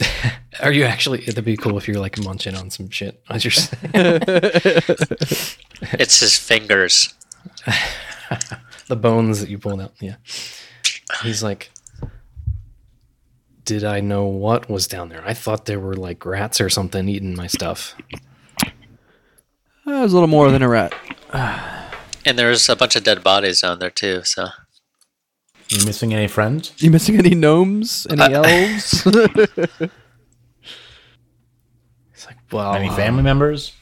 are you actually? It'd be cool if you're like munching on some shit as you're. saying. It's his fingers. the bones that you pulled out. Yeah. He's like, Did I know what was down there? I thought there were like rats or something eating my stuff. Uh, that was a little more than a rat. And there's a bunch of dead bodies down there too. So You missing any friends? You missing any gnomes? Any uh, elves? It's like, Well, Any uh, family members?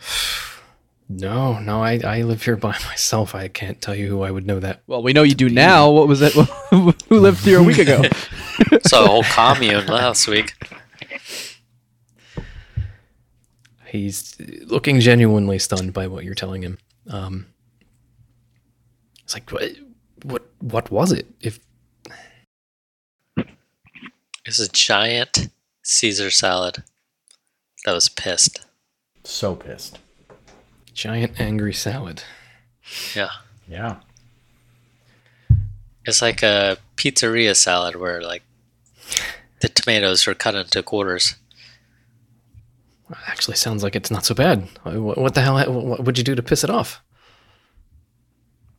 No, no, I, I live here by myself. I can't tell you who I would know that. well, we know you do now. What was it? Who lived here a week ago? saw a whole commune last week. He's looking genuinely stunned by what you're telling him. Um, it's like, what, what, what was it? If It's a giant Caesar salad that was pissed. So pissed. giant angry salad. Yeah. Yeah. It's like a pizzeria salad where like the tomatoes are cut into quarters. Actually, sounds like it's not so bad. What, what the hell? What would you do to piss it off?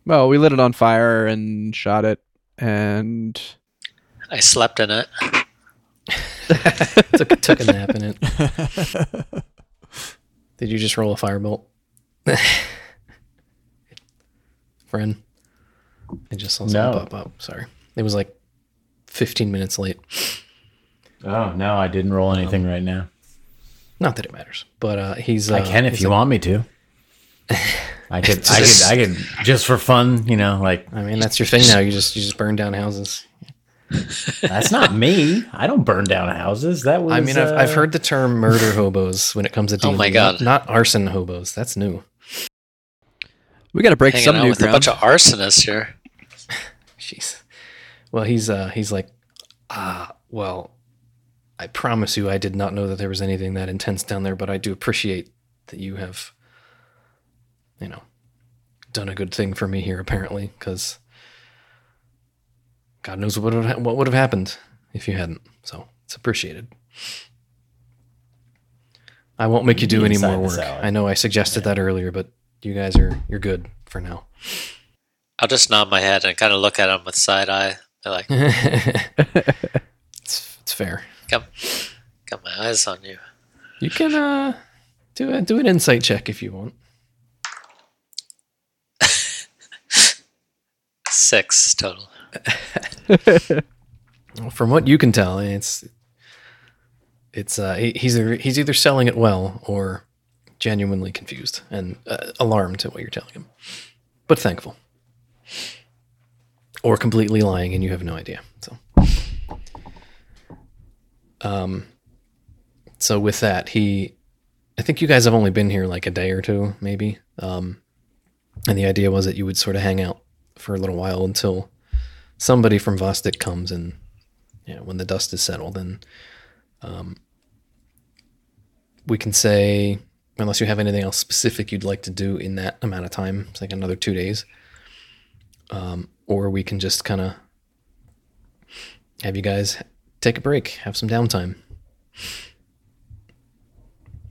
well, we lit it on fire and shot it, and I slept in it. took, took a nap in it. Did you just roll a firebolt? Fren. I just saw something No. pop up. Sorry. It was like 15 minutes late. Oh no, I didn't roll anything right now. Not that it matters, but uh, he's. Uh, I can if you like- want me to. I could, I could, I could, just for fun, you know, like I mean, that's your thing now. You just you just burn down houses. That's not me. I don't burn down houses. That was. I mean, I've, I've uh, heard the term murder hobos when it comes to Oh D&D, my not- God. not arson hobos. That's new. We got to break hanging some out new with a bunch of arsonists here. Jeez. Well, he's uh he's like, ah, well, I promise you, I did not know that there was anything that intense down there, but I do appreciate that you have, you know, done a good thing for me here. Apparently, because God knows what would ha- what would have happened if you hadn't. So it's appreciated. I won't make you do any more work. I know I suggested that earlier, but you guys are you're good for now. I'll just nod my head and kind of look at him with side eye. They're like, it's it's fair. got, got my eyes on you. You can uh do a, do an insight check if you want. Six total. From what you can tell, it's it's uh he, he's either, he's either selling it well or genuinely confused and uh, alarmed at what you're telling him, but thankful, or completely lying and you have no idea. So, um, so with that, he, I think you guys have only been here like a day or two, maybe. Um, and the idea was that you would sort of hang out for a little while until somebody from Vostok comes and you know, when the dust is settled, then um, we can say, unless you have anything else specific you'd like to do in that amount of time, it's like another two days, um, or we can just kind of have you guys take a break, have some downtime,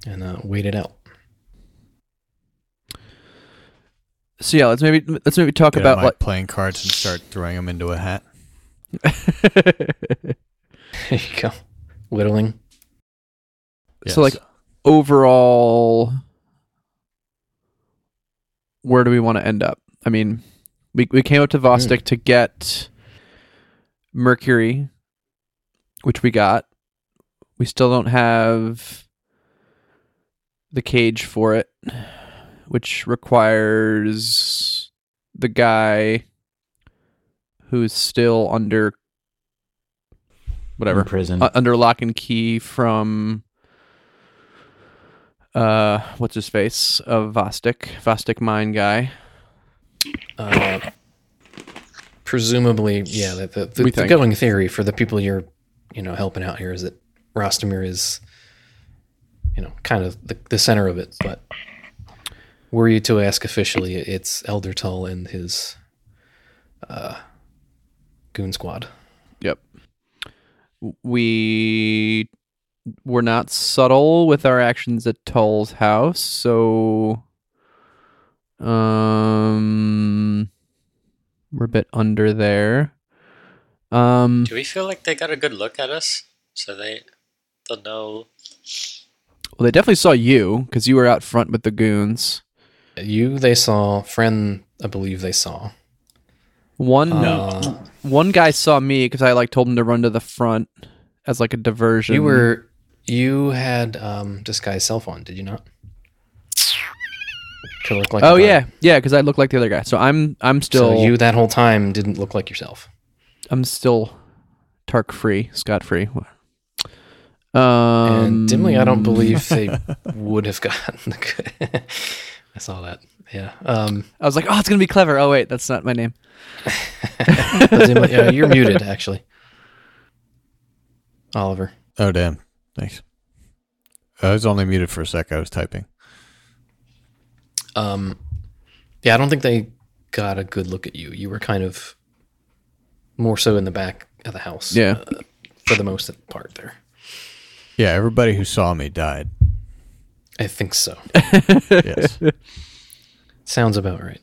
and uh, wait it out. So yeah, let's maybe let's maybe talk Get about my like playing cards and start throwing them into a hat. There you go, whittling. So, like, overall where do we want to end up? I mean, we we came up to Vostok hmm. to get Mercury, which we got. We still don't have the cage for it, which requires the guy who's still under whatever In prison. uh, under lock and key from uh what's his face of Vostok Vostok mine guy Uh, presumably, yeah. The, the, the, the going theory for the people you're, you know, helping out here is that Rostomir is, you know, kind of the, the center of it. But were you to ask officially, it's Elder Tull and his uh, goon squad. yep we were not subtle with our actions at Tull's house so um we're a bit under there um Do we feel like they got a good look at us? So they they'll know. well they definitely saw you because you were out front with the goons You, they saw. Fren, I believe they saw. one Uh, one guy saw me because I like told him to run to the front as like a diversion. you were. You had um, this guy's cell phone, did you not? To look like. Oh yeah, yeah, because I look like the other guy. So I'm I'm still So you that whole time didn't look like yourself. I'm still Tark free, scot free. Um, And dimly, I don't believe they would have gotten the good. I saw that. Yeah. Um, I was like, oh, it's gonna be clever. Oh wait, that's not my name. yeah, you're muted, actually. Oliver. Oh damn! Thanks. I was only muted for a sec. I was typing. Um, yeah, I don't think they got a good look at you. You were kind of more so in the back of the house. Yeah. uh, for the most part there. Yeah, everybody who saw me died. I think so. Yes. Sounds about right.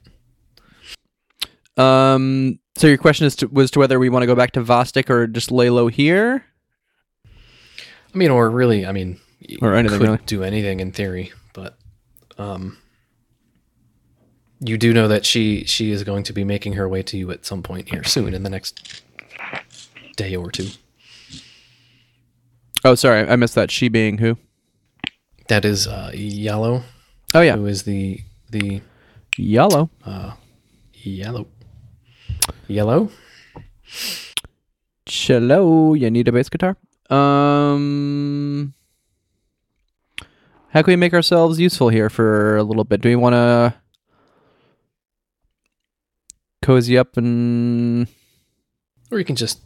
Um, so your question is to, was to whether we want to go back to Vostok or just lay low here. I mean, or really, I mean, you Or anything, could really. do anything in theory, but um, you do know that she she is going to be making her way to you at some point here soon in the next day or two. Oh, sorry, I missed that. She being who? That is uh, Yellow, Oh yeah, who is the the yellow. uh, yellow yellow. Cello. You need a bass guitar. Um, how can we make ourselves useful here for a little bit? Do we want to cozy up and Or you can just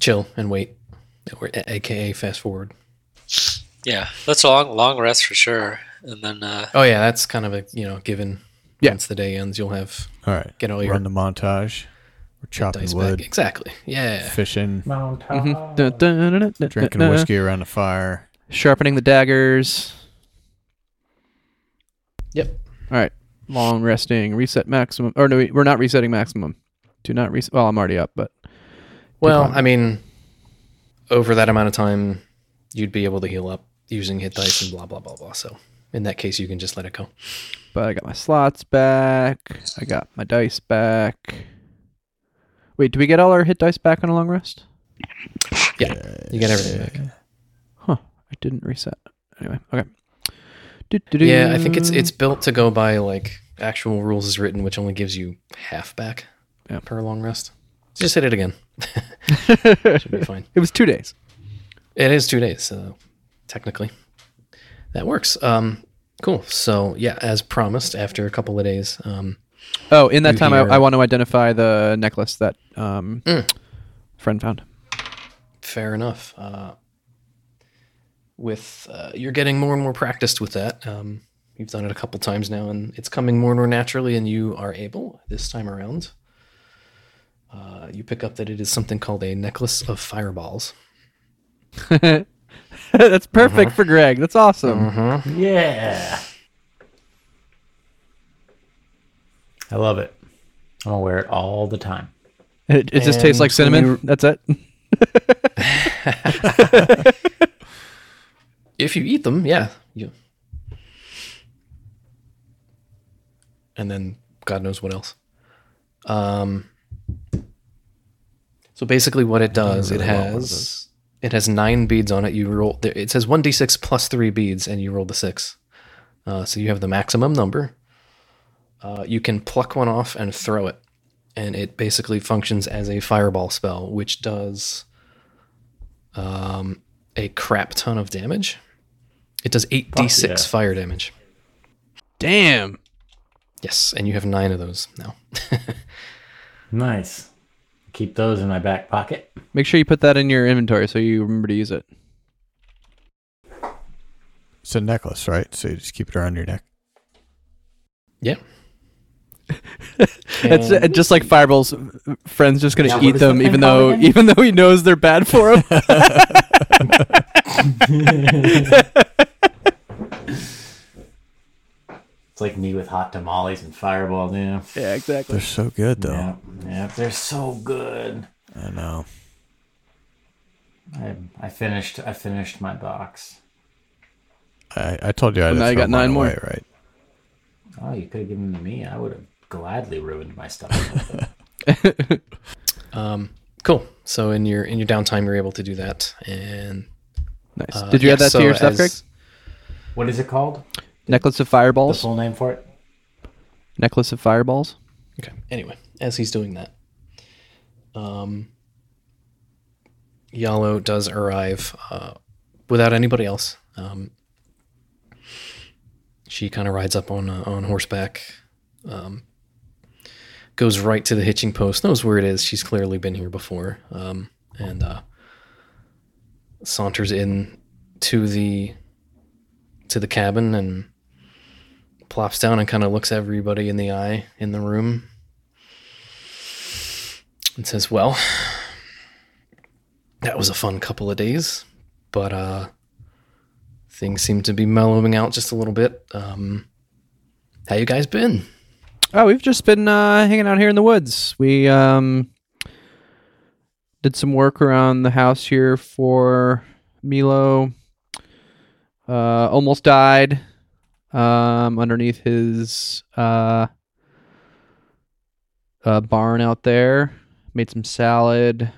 chill and wait, or AKA fast forward. Yeah, that's a long long rest for sure. And then uh, Oh yeah, that's kind of a you know given. Yeah. Once the day ends, you'll have All right. get all your Run the montage. We're chopping dice wood, back. Exactly. Yeah. fishing, Mhm. Dun, dun, dun, dun, dun, drinking dun, whiskey around the fire. sharpening the daggers. Yep. All right, long resting, reset maximum. Or no, we- we're not resetting maximum. Do not reset. Well, I'm already up, but Well, I mean, over that amount of time, you'd be able to heal up using hit dice and blah blah blah blah. So in that case, you can just let it go. but I got my slots back. I got my dice back. Wait, do we get all our hit dice back on a long rest? Yeah, you get everything back. Huh. I didn't reset. Anyway, okay. Do-do-do. Yeah, I think it's it's built to go by like actual rules as written, which only gives you half back Yeah. per long rest. Just hit it again. Should be fine. it was two days. It is two days, so technically that works. Um, cool. So yeah, as promised, after a couple of days, um, Oh, in that time, I, I want to identify the necklace that um, Mm. Fren found. fair enough. Uh, with uh, you're getting more and more practiced with that. Um, you've done it a couple times now, and it's coming more and more naturally. And you are able this time around. Uh, you pick up that it is something called a necklace of fireballs. That's perfect for Greg. That's awesome. Mm-hmm. Yeah. I love it. I'm gonna wear it all the time. It, it just tastes like cinnamon. you- That's it. If you eat them, yeah, you. And then God knows what else. Um. So basically, what it does, it really want has it has nine beads on it. You roll. It says one d six plus three beads, and you roll the six. Uh, so you have the maximum number. Uh, you can pluck one off and throw it, and it basically functions as a fireball spell, which does um, a crap ton of damage. It does 8d6 fire damage. Damn. Yes, and you have nine of those now. Nice. Keep those in my back pocket. Make sure you put that in your inventory so you remember to use it. It's a necklace, right? So you just keep it around your neck. yeah. It's uh, just like fireballs. Friends just gonna Yeah, eat them, even though again? even though he knows they're bad for him. It's like me with hot tamales and fireball. Yeah. yeah, exactly. They're so good, though. Yeah. Yeah. They're so good. I know. I I finished I finished my box. I, I told you I Well, now you got nine mine more. away, right? Oh, you could have given them to me. I would have gladly ruined my stuff. Um, cool. So in your in your downtime, you're able to do that. And Nice. uh, Did you yeah, add that so to your stuff, Greg? what is it called? Necklace of fireballs. The full name for it? Necklace of fireballs. Okay. Anyway, as he's doing that, um, Yalo does arrive uh, without anybody else. Um, she kind of rides up on uh, on horseback, um, goes right to the hitching post, knows where it is. She's clearly been here before, um, and uh, saunters in to the to the cabin and plops down and kind of looks everybody in the eye in the room and says, "Well, that was a fun couple of days, but uh things seem to be mellowing out just a little bit. Um how you guys been?" Oh, we've just been uh, hanging out here in the woods. We um, did some work around the house here for Milo. Uh, almost died um, underneath his uh, uh, barn out there. Made some salad.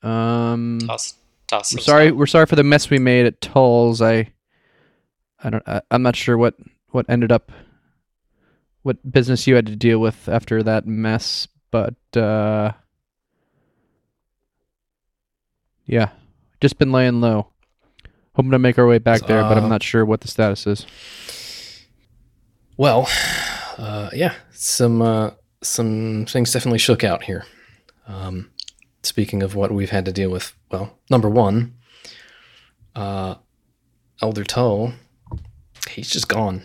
Um, Toss, toss we're sorry. stuff. We're sorry for the mess we made at Tull's. I, I don't. I, I'm not sure what what ended up, what business you had to deal with after that mess, but uh, yeah, just been laying low. Hoping to make our way back there, but Uh, I'm not sure what the status is. Well, uh yeah, some uh some things definitely shook out here. Um, speaking of what we've had to deal with, well, number one, uh, Elder Tull, he's just gone.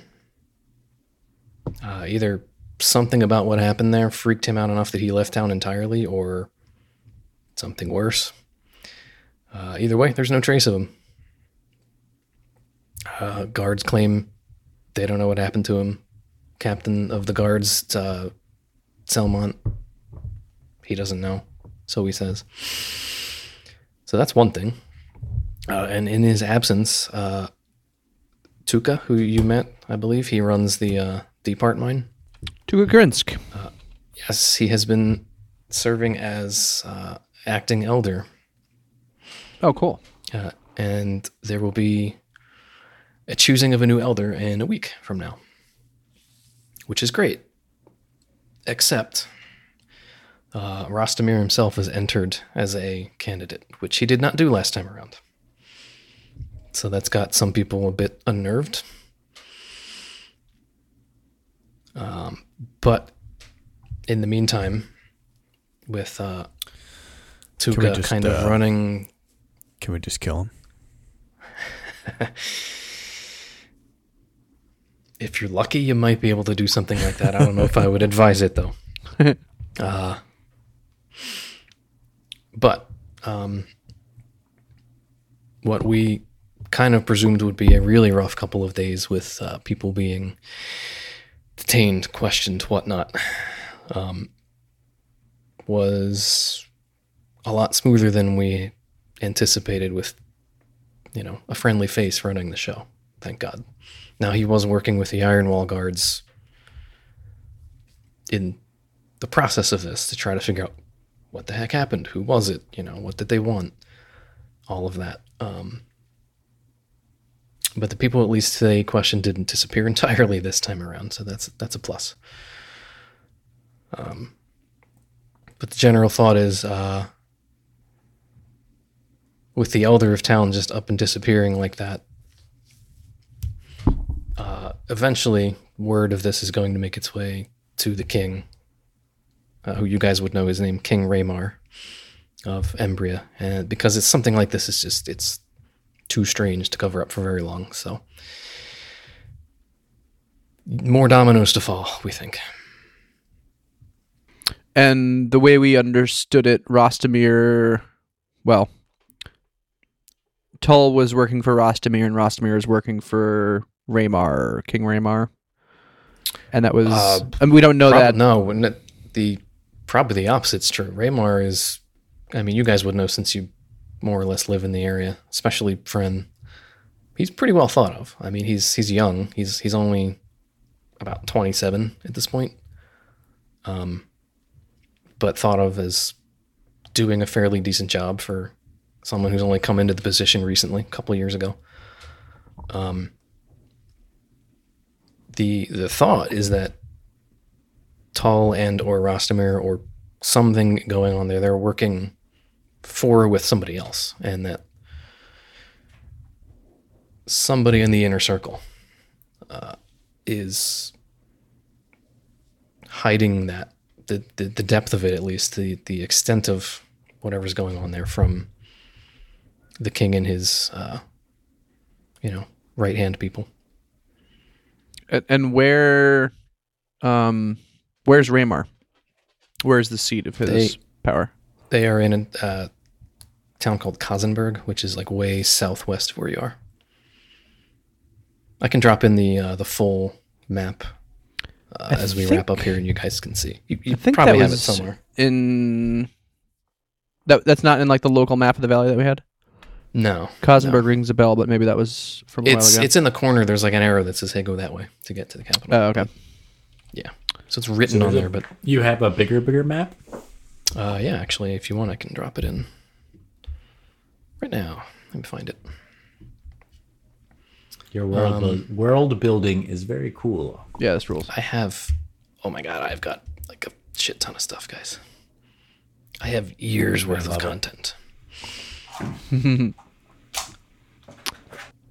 Uh, either something about what happened there freaked him out enough that he left town entirely, or something worse. Uh, either way, there's no trace of him. Uh, guards claim they don't know what happened to him. Captain of the guards, uh, Selmont, he doesn't know, so he says. So that's one thing. Uh, and in his absence, uh, Tuka, who you met, I believe, he runs the uh, Depart mine. Tuka Grinsk. Uh, Yes, he has been serving as uh, acting elder, Oh, cool. uh, and there will be a choosing of a new elder in a week from now, which is great. Except, uh, Rostamir himself has entered as a candidate, which he did not do last time around. So that's got some people a bit unnerved. Um, but in the meantime, with uh, we Tuka just, kind of uh, running Can we just kill him? if you're lucky, you might be able to do something like that. I don't know if I would advise it though. Uh, but um, what we kind of presumed would be a really rough couple of days with uh, people being detained, questioned, whatnot, um, was a lot smoother than we anticipated with, you know, a friendly face running the show. Thank God. Now he was working with the Iron Wall guards in the process of this to try to figure out what the heck happened, who was it, you know, what did they want, all of that. Um, but the people at least they questioned didn't disappear entirely this time around, so that's that's a plus. Um, but the general thought is, uh, with the elder of town just up and disappearing like that, eventually word of this is going to make its way to the king, uh, who you guys would know his name, King Raymar of Embria, and because it's something like this, it's just it's too strange to cover up for very long. So more dominoes to fall, we think. And the way we understood it, Rostamir, well, Tull was working for Rostamir, and Rostamir is working for Raymar, King Raymar. And that was, Uh, and we don't know Prob- that. no, it- the probably the opposite's true. Raymar is, I mean, you guys would know since you more or less live in the area, especially Fren. He's pretty well thought of. I mean, he's he's young. He's he's only about twenty seven at this point. Um, but thought of as doing a fairly decent job for someone who's only come into the position recently, a couple of years ago. Um, the the thought is that Tull and or Rostamir or something going on there. They're working for with somebody else, and that somebody in the inner circle uh, is hiding that the, the the depth of it, at least the the extent of whatever's going on there from the king and his uh, you know right hand people. And, and where, um, where's Raymar? Where's the seat of his They- power? They are in a uh, town called Kosenberg, which is like way southwest of where you are. I can drop in the uh, the full map uh, as we think- wrap up here, and you guys can see. You, you probably that have it somewhere. in. That that's not in like the local map of the valley that we had. No, Kosenberg no. rings a bell, but maybe that was from a it's while ago. it's in the corner. There's like an arrow that says, "Hey, go that way to get to the capital." oh, okay. Yeah. So it's written So on is it- there, but You have a bigger, bigger map? uh, yeah, actually, if you want, I can drop it in right now. Let me find it. Your world, Um, buil- world building is very cool. Yeah, this rules. I have, oh my god, I've got like a shit ton of stuff, guys. I have years worth of content.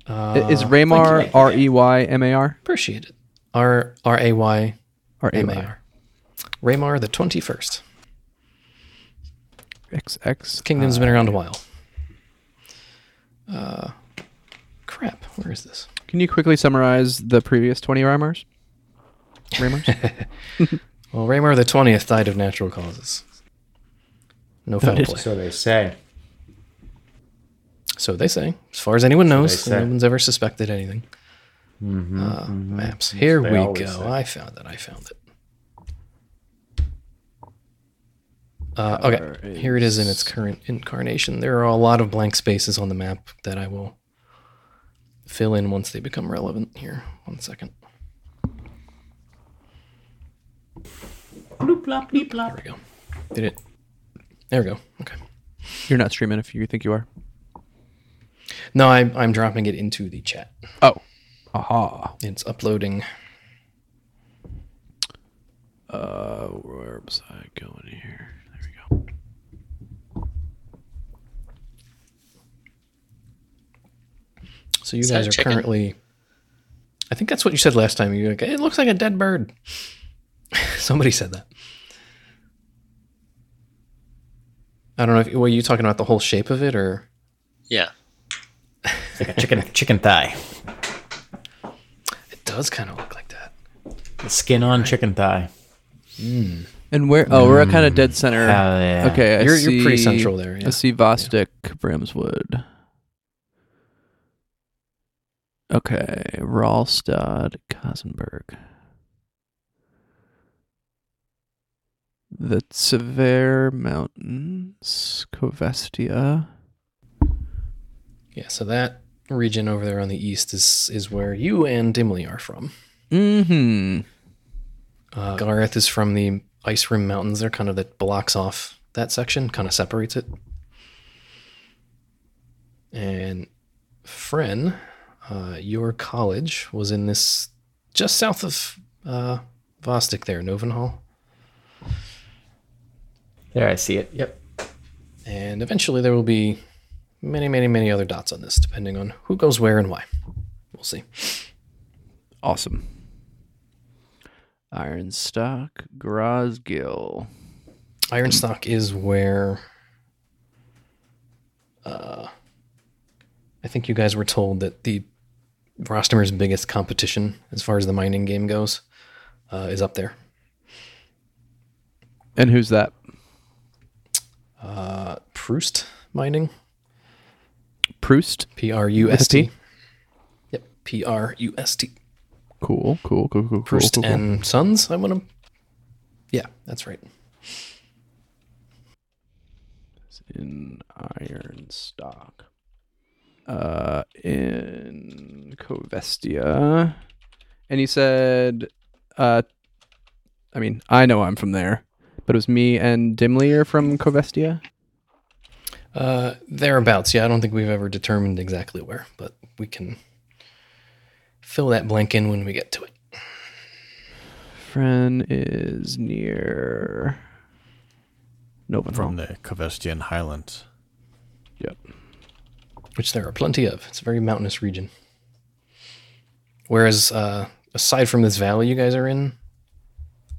is Uh, thank Raymar you. R E Y M A R Appreciate it. R R A Y or A M A Y? R. Raymar the 21st. XX. Kingdom's been around a while. Uh, crap. Where is this? Can you quickly summarize the previous 20 Raymars? Raymars? Well, Raymar the 20th died of natural causes. No foul Noted. play. So they say. So they say. As far as anyone knows, they no one's ever suspected anything. Mm-hmm, Uh, Maps. Here they we go. say. I found it. I found it. Uh, okay, There here it is in its current incarnation. There are a lot of blank spaces on the map that I will fill in once they become relevant. Here, one second. There we go. Did it? There we go. Okay. You're not streaming if you think you are. No, I'm I'm dropping it into the chat. Oh. Aha. It's uploading. Uh, where was I going here? There we go. So you Is guys are chicken? currently. I think that's what you said last time. You were like, it looks like a dead bird. Somebody said that. I don't know if were you talking about the whole shape of it or Yeah. It's like a chicken chicken thigh. it does kind of look like that. The skin on chicken thigh. Mm. And where? Oh, we're a kind of dead mm. center. Hell yeah. Okay, I You're- see, you're pretty central there, yeah. I see Vostok, Bramswood. Okay, Ralstad, Kosenberg. The Tver Mountains, Kovestia. Yeah, so that region over there on the east is is where you and Dimly are from. Mm-hmm. Uh, Gareth is from the Ice Rim Mountains. They're kind of that blocks off that section, kind of separates it. And Fren, uh, your college was in this just south of uh, Vostok there, Novenhall. There, I see it. Yep. And eventually there will be many, many, many other dots on this, depending on who goes where and why. We'll see. Awesome. Ironstock, Grosgill. Ironstock is where uh, I think you guys were told that the Rostamir's biggest competition, as far as the mining game goes, uh, is up there. And who's that? Uh, Proust Mining, Proust. P R U S T. Yep, P R U S T. Cool, cool, cool, cool, cool. Proust cool, cool. and Sons. I want to. Yeah, that's right. in Ironstock. Uh, in Covestia. And he said, uh, I mean, I know I'm from there, but it was me and Dimly are from Covestia. Uh, thereabouts. Yeah, I don't think we've ever determined exactly where, but we can fill that blank in when we get to it. Fren is near Novenhall. from the Covestian Highlands. Yep. which there are plenty of. It's a very mountainous region. Whereas, uh, aside from this valley you guys are in,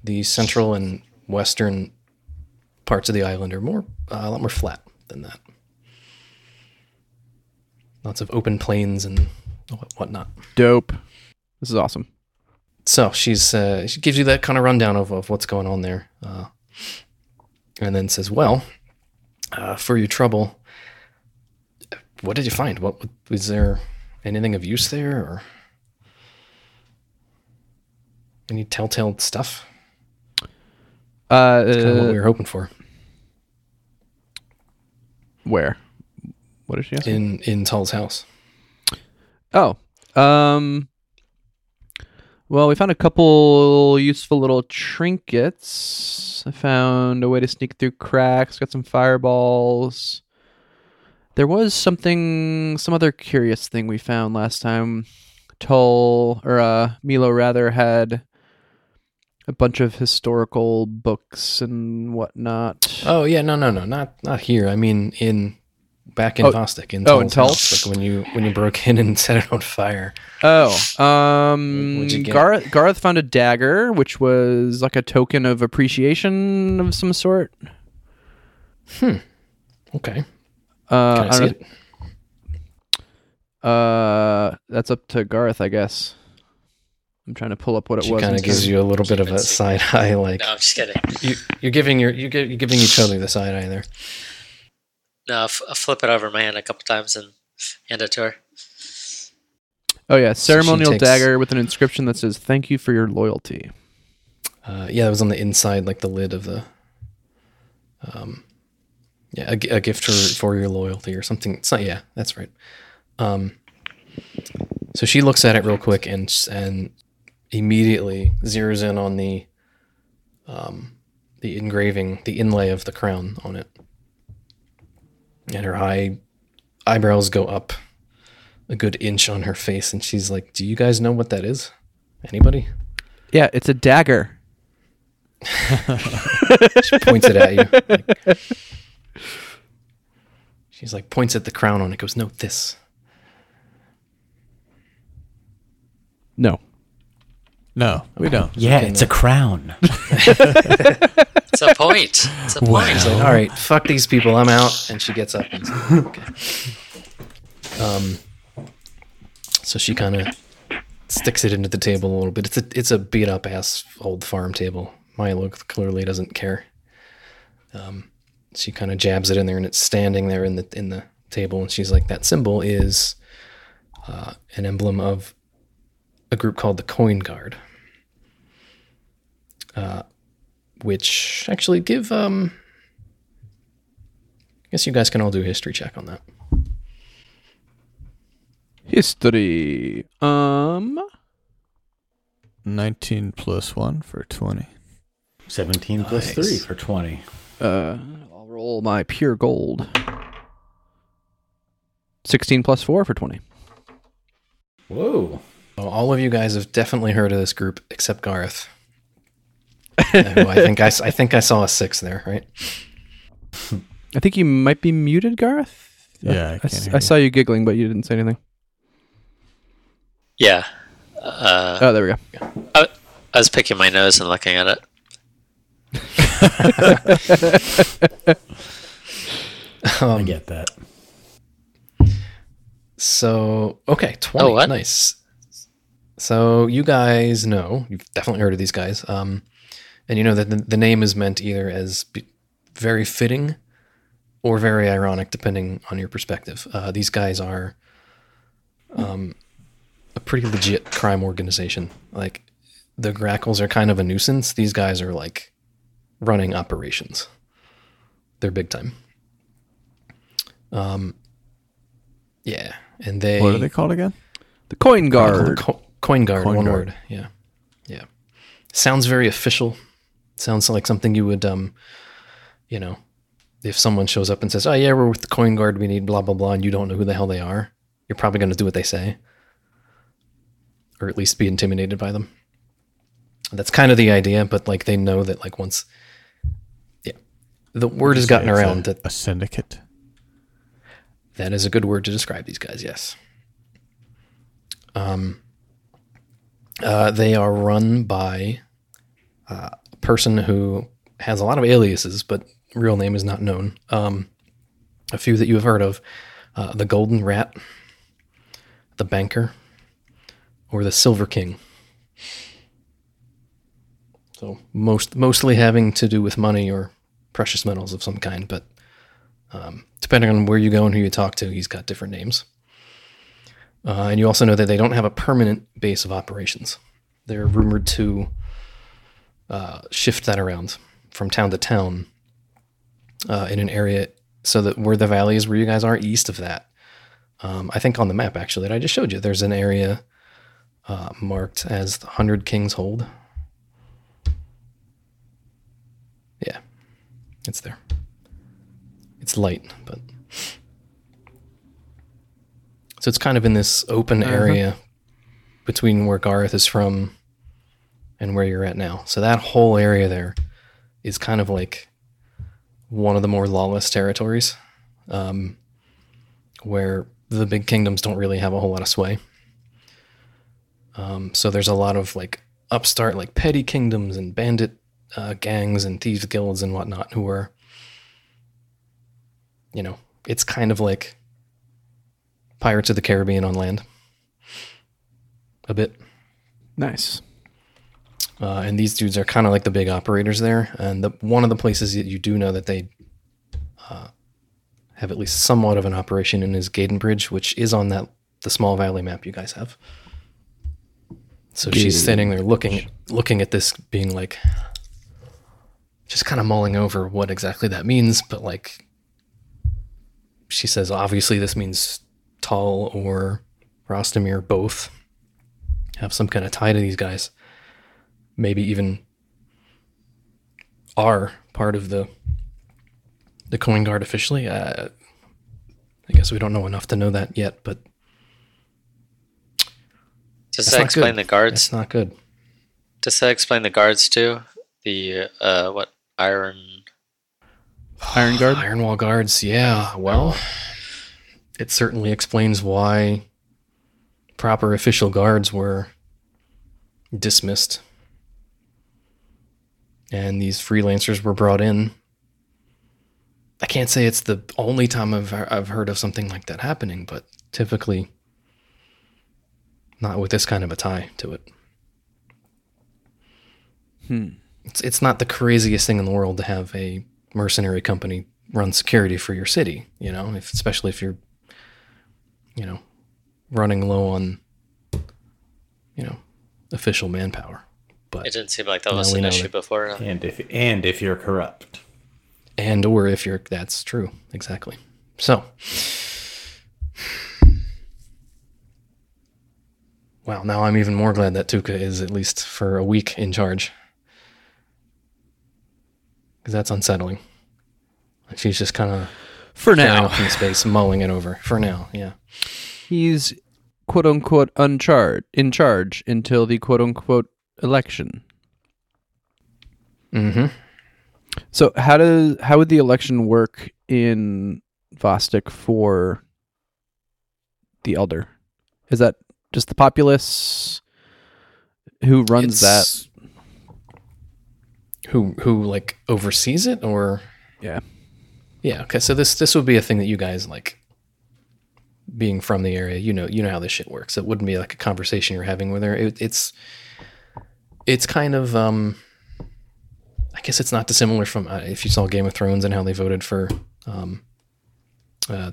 the central and western parts of the island are more uh, a lot more flat than that. Lots of open plains and whatnot. Dope. This is awesome. So she's uh, she gives you that kind of rundown of, of what's going on there, uh, and then says, "Well, uh, for your trouble, what did you find? What was there anything of use there, or any telltale stuff? Uh, Kind of what uh, we were hoping for where? What did she ask? in in Tull's house. Oh, um, well, we found a couple useful little trinkets. I found a way to sneak through cracks. Got some fireballs. There was something, some other curious thing we found last time. Tull or uh, Milo rather had a bunch of historical books and whatnot. Oh yeah, no, no, no, not not here. I mean in back in Oh. Vostok. In Oh, in house, like when you when you broke in and set it on fire. Oh, um, What'd you get? Gareth, Gareth found a dagger, which was like a token of appreciation of some sort. Hmm. Okay, Uh, I, I don't it? know. Uh, that's up to Garth, I guess. I'm trying to pull up what it She was. kind of gives you a little bit of a side eye, like No, I'm just kidding. you, you're giving your you you're giving each other the side eye there. No, I'll, f- I'll flip it over my hand a couple times and hand it to her. Oh yeah, So ceremonial takes- dagger with an inscription that says "Thank you for your loyalty." Uh, yeah, it was on the inside, like the lid of the. Um, yeah, a, a gift for, for your loyalty or something. It's not. Yeah, that's right. Um, so she looks at it real quick and and immediately zeroes in on the, um, the engraving, the inlay of the crown on it, and her eye eyebrows go up a good inch on her face, and she's like, "Do you guys know what that is? Anybody?" Yeah, it's a dagger. She points it at you. like- she's like points at the crown on it. Goes, no, this. No. No, we don't. Yeah, Okay, it's no. a crown. It's a point. It's a point. She's all right, fuck these people. I'm out. And she gets up. And okay. Um. So she kind of sticks it into the table a little bit. It's a it's a beat up ass old farm table. Milo clearly doesn't care. Um, she kind of jabs it in there, and it's standing there in the in the table. And she's like, that symbol is uh, an emblem of a group called the Coin Guard. Uh, which actually give um I guess you guys can all do a history check on that. History. Um. 19 plus 1 for 20. 17 Nice. 3 for 20. Uh, I'll roll my pure gold. 16 plus 4 for 20. Whoa. Well, all of you guys have definitely heard of this group except Gareth. Who I think I, s- I think I saw a six there, right? I think you might be muted, Garth. Yeah, I I, can't s- hear I saw you giggling, but you didn't say anything. Yeah. Uh, Oh, there we go. I, I was picking my nose and looking at it. I Um, get that. So okay, twenty. Oh, what? Nice. So you guys know you've definitely heard of these guys, um, and you know that the, the name is meant either as be very fitting or very ironic, depending on your perspective. Uh, these guys are um, a pretty legit crime organization. Like the Grackles are kind of a nuisance. These guys are like running operations. They're big time. Um, yeah, and they What are they called again? The coin Called guard. Co- coin guard, Coin one guard. word. Yeah, yeah. Sounds very official. Sounds like something you would, um, you know, if someone shows up and says, "Oh yeah, we're with the coin guard. We need blah blah blah," and you don't know who the hell they are, you're probably going to do what they say, or at least be intimidated by them. That's kind of the idea, but like they know that like once, yeah, the word has gotten It's a- around that a syndicate. that is a good word to describe these guys, yes. Um, uh, they are run by uh, person who has a lot of aliases, but real name is not known. Um, a few that you have heard of uh, the Golden Rat, the Banker, or the Silver King. So most mostly having to do with money or precious metals of some kind, but um, depending on where you go and who you talk to, he's got different names. Uh, and you also know that they don't have a permanent base of operations. They're rumored to uh, shift that around from town to town uh, in an area so that where the valley is where you guys are, east of that. Um, I think on the map, actually, that I just showed you, there's an area uh, marked as the Hundred Kings Hold. Yeah, it's there. It's light, but so it's kind of in this open area between where Gareth is from and where you're at now. So that whole area there is kind of like one of the more lawless territories. Um, where the big kingdoms don't really have a whole lot of sway. Um, so there's a lot of like upstart, like petty kingdoms and bandit uh, gangs and thieves guilds and whatnot who are, you know, it's kind of like Pirates of the Caribbean on land. A bit. Nice. Uh, and these dudes are kind of like the big operators there. And the, one of the places that you do know that they uh, have at least somewhat of an operation in is Gaden Bridge, which is on that the small valley map you guys have. So she's sitting there looking looking at this, being like, just kind of mulling over what exactly that means. But like, she says, obviously this means Tull or Rostamir both have some kind of tie to these guys maybe even are part of the the coin guard officially. Uh, I guess we don't know enough to know that yet, but Does that's that not explain good. the guards? That's not good. Does that explain the guards too? The uh, what iron? Iron Guard. Iron Wall guards, yeah. Well, it certainly explains why proper official guards were dismissed, and these freelancers were brought in. I can't say it's the only time I've I've heard of something like that happening, but typically not with this kind of a tie to it. Hmm. It's it's not the craziest thing in the world to have a mercenary company run security for your city, you know, if, especially if you're, you know, running low on, you know, official manpower. But It didn't seem like that was we an issue that- before. And if and if you're corrupt. and or if you're that's true exactly. So wow now i'm even more glad that tuka is at least for a week in charge. Because that's unsettling. She's just kind of For now, in space mulling it over. For now yeah. He's quote unquote uncharged in charge until the quote unquote election. mm-hmm So how does how would the election work in Vostok for the elder? Is that just the populace who runs that? who who like oversees it or Yeah. Yeah. Okay. So this this would be a thing that you guys like, being from the area. You know, you know how this shit works. It wouldn't be like a conversation you're having with her. It, it's it's kind of um, I guess it's not dissimilar from uh, if you saw Game of Thrones and how they voted for um, uh,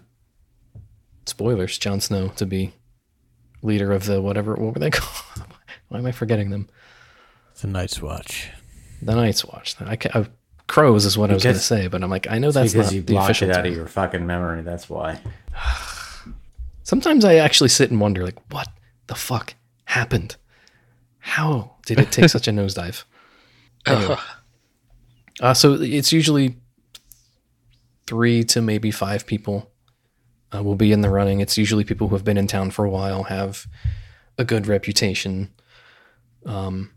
spoilers, Jon Snow to be leader of the whatever. What were they called? Why am I forgetting them? The Night's Watch. The Night's Watch. I, I, Crows is what I was going to say, but I'm like, I know that's because you blocked it out term. of your fucking memory. That's why. Sometimes I actually sit and wonder, like, what the fuck happened? How did it take such a nosedive? Anyway. Uh, so it's usually three to maybe five people uh, will be in the running. It's usually people who have been in town for a while, have a good reputation, um,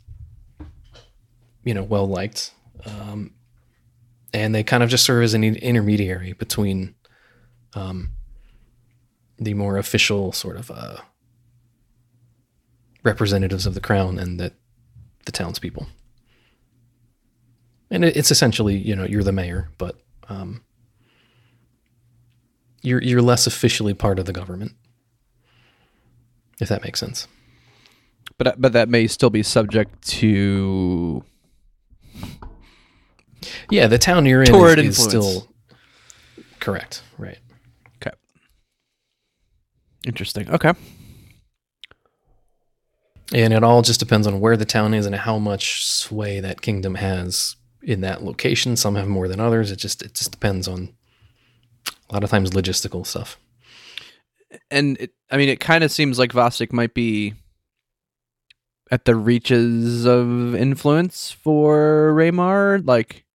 you know, well liked, um, and they kind of just serve as an intermediary between um, the more official sort of uh, representatives of the crown and the the townspeople. And it's essentially, you know, you're the mayor, but um, you're you're less officially part of the government, if that makes sense. But but that may still be subject to Yeah, the town you're in Toward is, is still correct, right? Okay. Interesting. Okay. And it all just depends on where the town is and how much sway that kingdom has in that location. Some have more than others. It just it just depends on a lot of times logistical stuff. And it, I mean, it kind of seems like Vostok might be at the reaches of influence for Raymar. Like,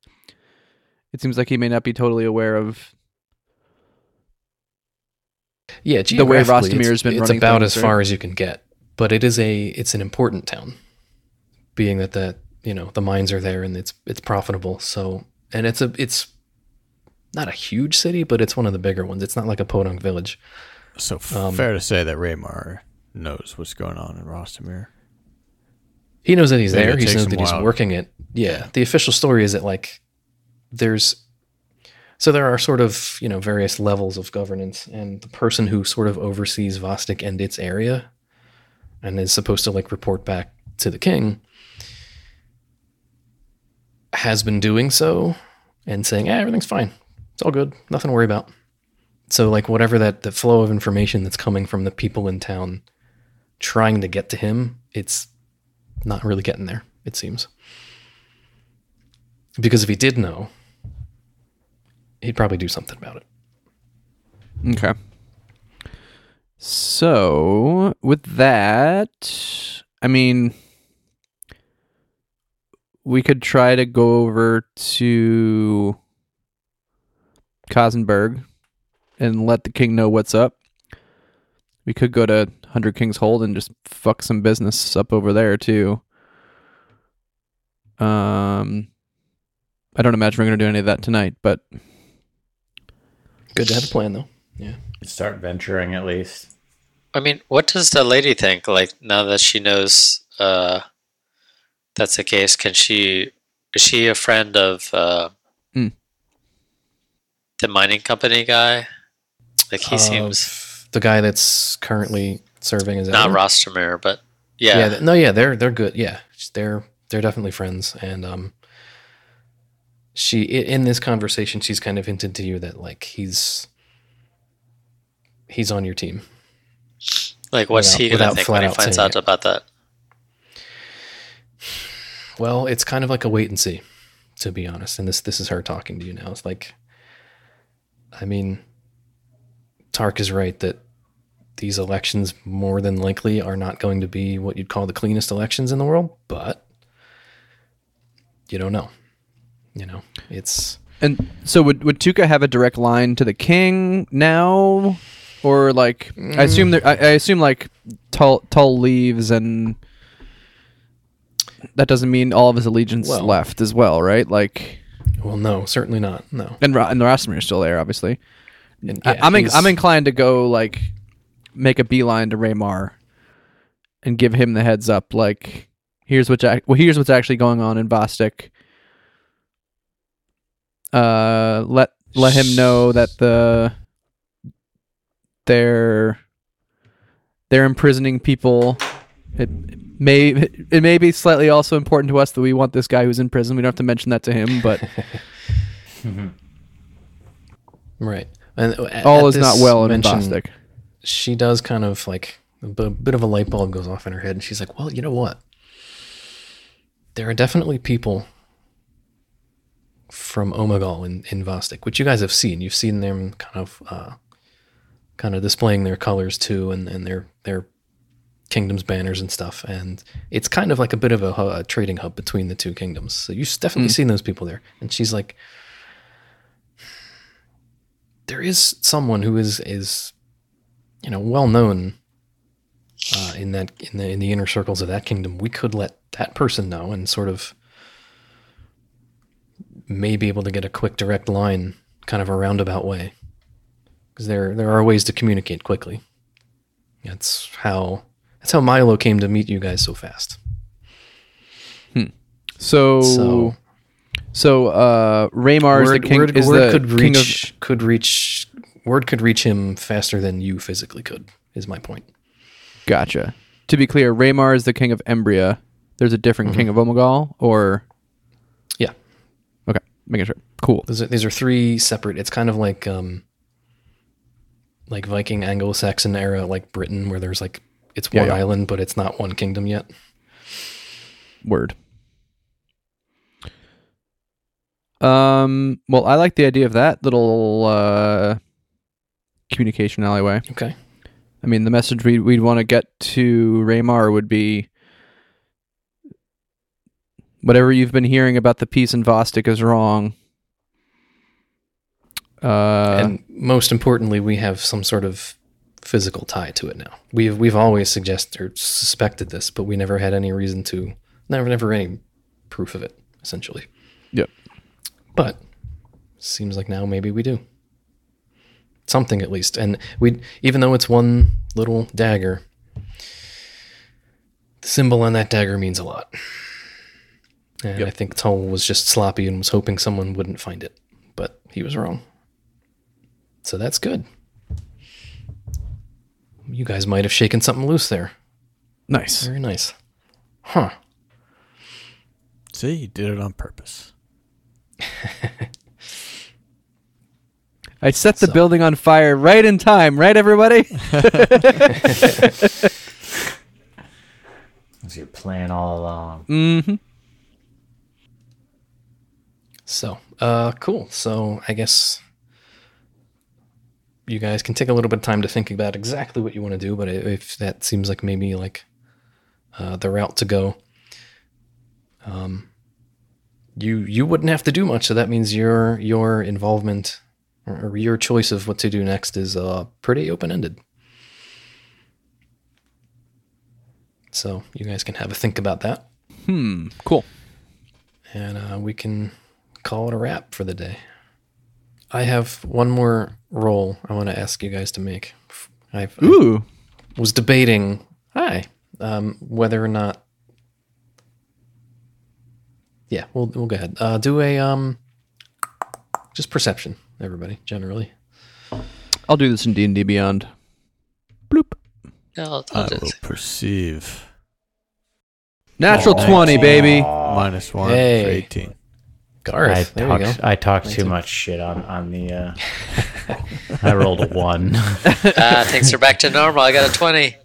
it seems like he may not be totally aware of Yeah, The way Rostamir's it's- been it's about as far as you can get. But it is a it's an important town, being that the you know the mines are there and it's it's profitable. So and it's a it's not a huge city, but it's one of the bigger ones. It's not like a podunk village. So f- Um, fair to say that Raymar knows what's going on in Rostamir. He knows that he's Maybe there. He knows that he's while. working it. Yeah. The official story is that like there's so there are sort of you know various levels of governance, and the person who sort of oversees Vostok and its area, and is supposed to like report back to the king, has been doing so and saying, "Yeah, everything's fine. It's all good. Nothing to worry about." So like whatever that the flow of information that's coming from the people in town trying to get to him, it's not really getting there, it seems. Because if he did know, he'd probably do something about it. Okay. So with that, I mean, we could try to go over to Kosenberg and let the king know what's up. We could go to Hundred Kings Hold and just fuck some business up over there too. Um, I don't imagine we're gonna do any of that tonight, but Good to have a plan, though. Start venturing at least. I mean, what does the lady think? Like now that she knows uh, that's the case, can she? Is she a friend of uh, Hmm. the mining company guy? Like he Of seems the guy that's currently serving as not editor. Rostamir, but yeah, Yeah. th- no, yeah, they're they're good. Yeah, they're they're definitely friends, and um, she in this conversation, she's kind of hinted to you that like he's he's on your team. like what's without- he gonna without think flat when he out finds saying out it. about that? Well, it's kind of like a wait and see, to be honest. And this this is her talking to you now. It's like, I mean, Tark is right that these elections more than likely are not going to be what you'd call the cleanest elections in the world, but you don't know. You know, it's And so would would Tuka have a direct line to the king now, or like I assume there? I, I assume like tall Tull leaves, and that doesn't mean all of his allegiance Well- left as well, right? Like, well, no, certainly not. No, and Ra- and the Rostamir is still there, obviously. And, I, yeah, I'm in, I'm inclined to go like make a beeline to Raymar and give him the heads up. Like, here's what ac- well, here's what's actually going on in Vostok. Uh, let let him know that the they're they're imprisoning people. It may it may be slightly also important to us that we want this guy who's in prison. We don't have to mention that to him, but right. And at- all at is not well in Vostok. she does kind of like a bit of a light bulb goes off in her head and she's like well you know what there are definitely people from omegal in, in vostok which you guys have seen you've seen them kind of uh, kind of displaying their colors too and, and their their kingdoms banners and stuff. And it's kind of like a bit of a, a trading hub between the two kingdoms. So you've definitely seen those people there. And she's like there is someone who is is you know, well known uh, in that in the in the inner circles of that kingdom, we could let that person know and sort of may be able to get a quick direct line, kind of a roundabout way, because there there are ways to communicate quickly. That's how that's how Milo came to meet you guys so fast. So, so, So uh, Raymar is the king. word, is word the could reach could reach word could reach him faster than you physically could. Is my point. Gotcha. To be clear, Raymar is the king of Embria. There's a different king of Omegal, or Mm-hmm. Yeah. okay, making sure. Cool. Those are, these are three separate. It's kind of like um, like Viking Anglo-Saxon era, like Britain, where there's like it's Yeah, one yeah. island, but it's not one kingdom yet. Word. Um. Well, I like the idea of that little uh, communication alleyway. Okay. I mean, the message we'd, we'd want to get to Raymar would be whatever you've been hearing about the peace in Vostok is wrong. Uh, and most importantly, we have some sort of physical tie to it now. We've we've always suggested or suspected this, but we never had any reason to, never never any proof of it. Essentially. Yep. But seems like now maybe we do something at least. And we, even though it's one little dagger, the symbol on that dagger means a lot. And I think Tull was just sloppy and was hoping someone wouldn't find it, but he was wrong. So that's good. You guys might have shaken something loose there. Nice. Very nice. Huh. See, you did it on purpose. I set the So- building on fire right in time, right, everybody? Was your plan all along? mm-hmm. So, uh, cool. So I guess you guys can take a little bit of time to think about exactly what you want to do. But if that seems like maybe like uh, the route to go, um, you you wouldn't have to do much. So that means your your involvement or, your choice of what to do next is uh, pretty open ended. So you guys can have a think about that, Hmm. Cool. and uh, we can call it a wrap for the day. I have one more roll I want to ask you guys to make. I've, I Ooh. was debating, hi, um, whether or not. Yeah, we'll we'll go ahead. Uh, do a um, just perception, everybody. Generally, I'll do this in D&D Beyond. Bloop. I'll, I I'll will just, perceive. Natural twenty, baby. Minus one Hey. for 18. Garth. I there you go. talked. I talked Thank too much shit on on the. Uh, I rolled a one. ah, things are back to normal. I got a 20.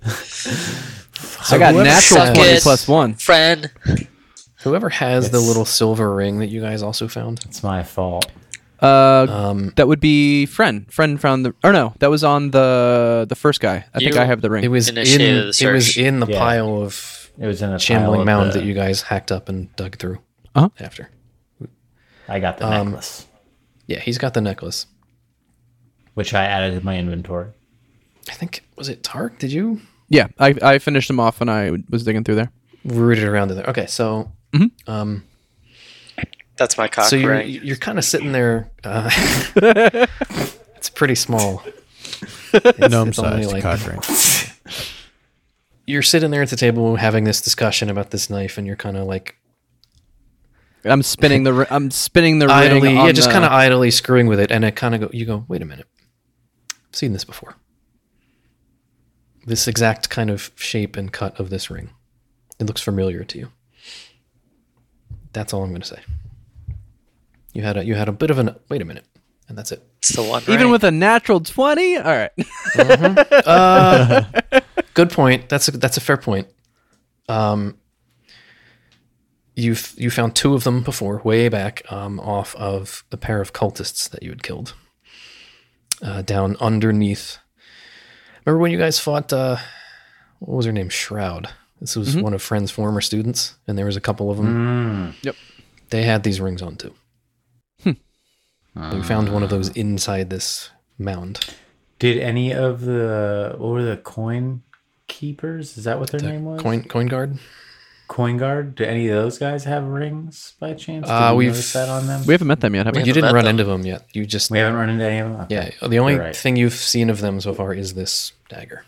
I got natural twenty it. plus one. Fren. Whoever has the little silver ring that you guys also found, it's my fault. Uh, um, that would be Fren. Fren found the. Or no, that was on the the first guy. I think I have the ring. it was in the it was in the Yeah. pile of It was in a shambling mound the- that you guys hacked up and dug through Uh-huh. after. I got the Um, necklace, Yeah, he's got the necklace. which I added to my inventory. I think was it Tark? Did you yeah, I I finished them off when I was digging through there. Rooted around in there? Okay, so Mhm. um, That's my cock so you're ring. you're kind of sitting there. Uh, it's pretty small. It's- Gnome it's sized like- cock ring. You're sitting there at the table having this discussion about this knife, and you're kind of like I'm spinning the. I'm spinning the idly, ring. yeah, just the- kind of idly screwing with it, and it kind of go. You go, wait a minute, I've seen this before. This exact kind of shape and cut of this ring, it looks familiar to you. That's all I'm going to say. You had a you had a bit of an wait a minute, and that's it. It's the one. even ring. with a natural twenty. All right. Uh, good point. That's a that's a fair point. Um, you you found two of them before, way back, um, off of a pair of cultists that you had killed. Uh, down underneath. Remember when you guys fought? Uh, what was her name? Shroud. This was one of Fren's former students, and there was a couple of them. Yep. They had these rings on too. We found one of those inside this mound. Did any of the what were the coin keepers? Is that what their The name was? coin coin guard. Coin guard. Do any of those guys have rings by chance? Did Uh, we we've- notice that on them. We haven't met them yet, have we? We You haven't didn't met run them. into them yet. You just We haven't run into any of them. Okay. yeah. The only right. thing you've seen of them so far is this dagger,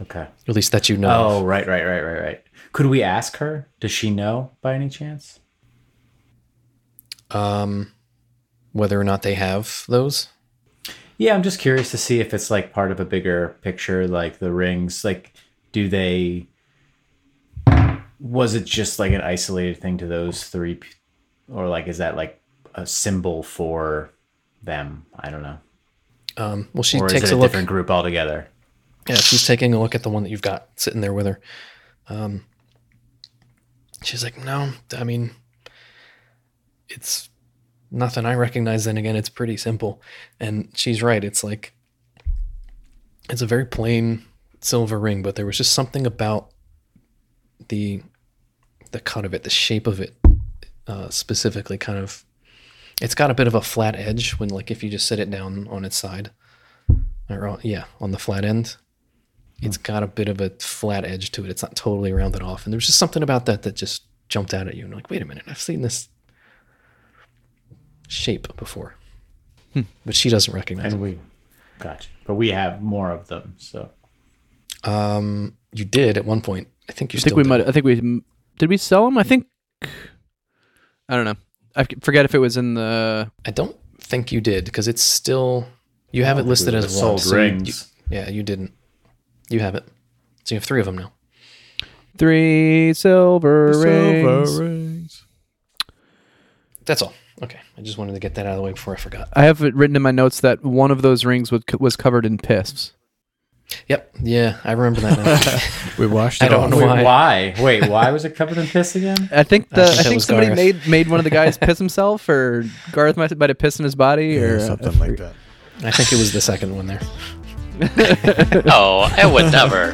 Okay. at least that you know. Oh, of. right, right, right, right, right. Could we ask her? Does she know by any chance? Um, whether or not they have those. Yeah, I'm just curious to see if it's like part of a bigger picture, like the rings. Like, do they? Was it just like an isolated thing to those three, or like is that like a symbol for them? I don't know. Um, well, she or takes a a look. different group altogether? Yeah, she's taking a look at the one that you've got sitting there with her. Um, she's like, no, I mean, it's nothing I recognize. Then again, it's pretty simple. And she's right. It's like, it's a very plain silver ring, but there was just something about the, the cut of it, the shape of it, uh, specifically kind of, it's got a bit of a flat edge when like, if you just sit it down on its side or on, yeah, on the flat end, it's got a bit of a flat edge to it. It's not totally rounded off. And there's just something about that that just jumped out at you. And like, wait a minute, I've seen this shape before. but she doesn't recognize And we, gotcha. But we have more of them, so. Um, you did at one point. I think you I think we do. might. I think we did. We sell them. I think. I don't know. I forget if it was in the. I don't think you did because it's still you have it listed as one. sold so you- rings. you- yeah, you didn't. You have it. So you have three of them now. Three silver rings. Silver rings. That's all. Okay, I just wanted to get that out of the way before I forgot. I have it written in my notes that one of those rings was was covered in piss. Yep. Yeah, I remember that. Now. We washed It I don't off. know Wait, why. why? Wait, why was it covered in piss again? I think the I think that think, somebody Garth. made made one of the guys piss himself, or Garth might might have pissed in his body, Yeah, or something like that. I think it was the second one there. Oh, I would never.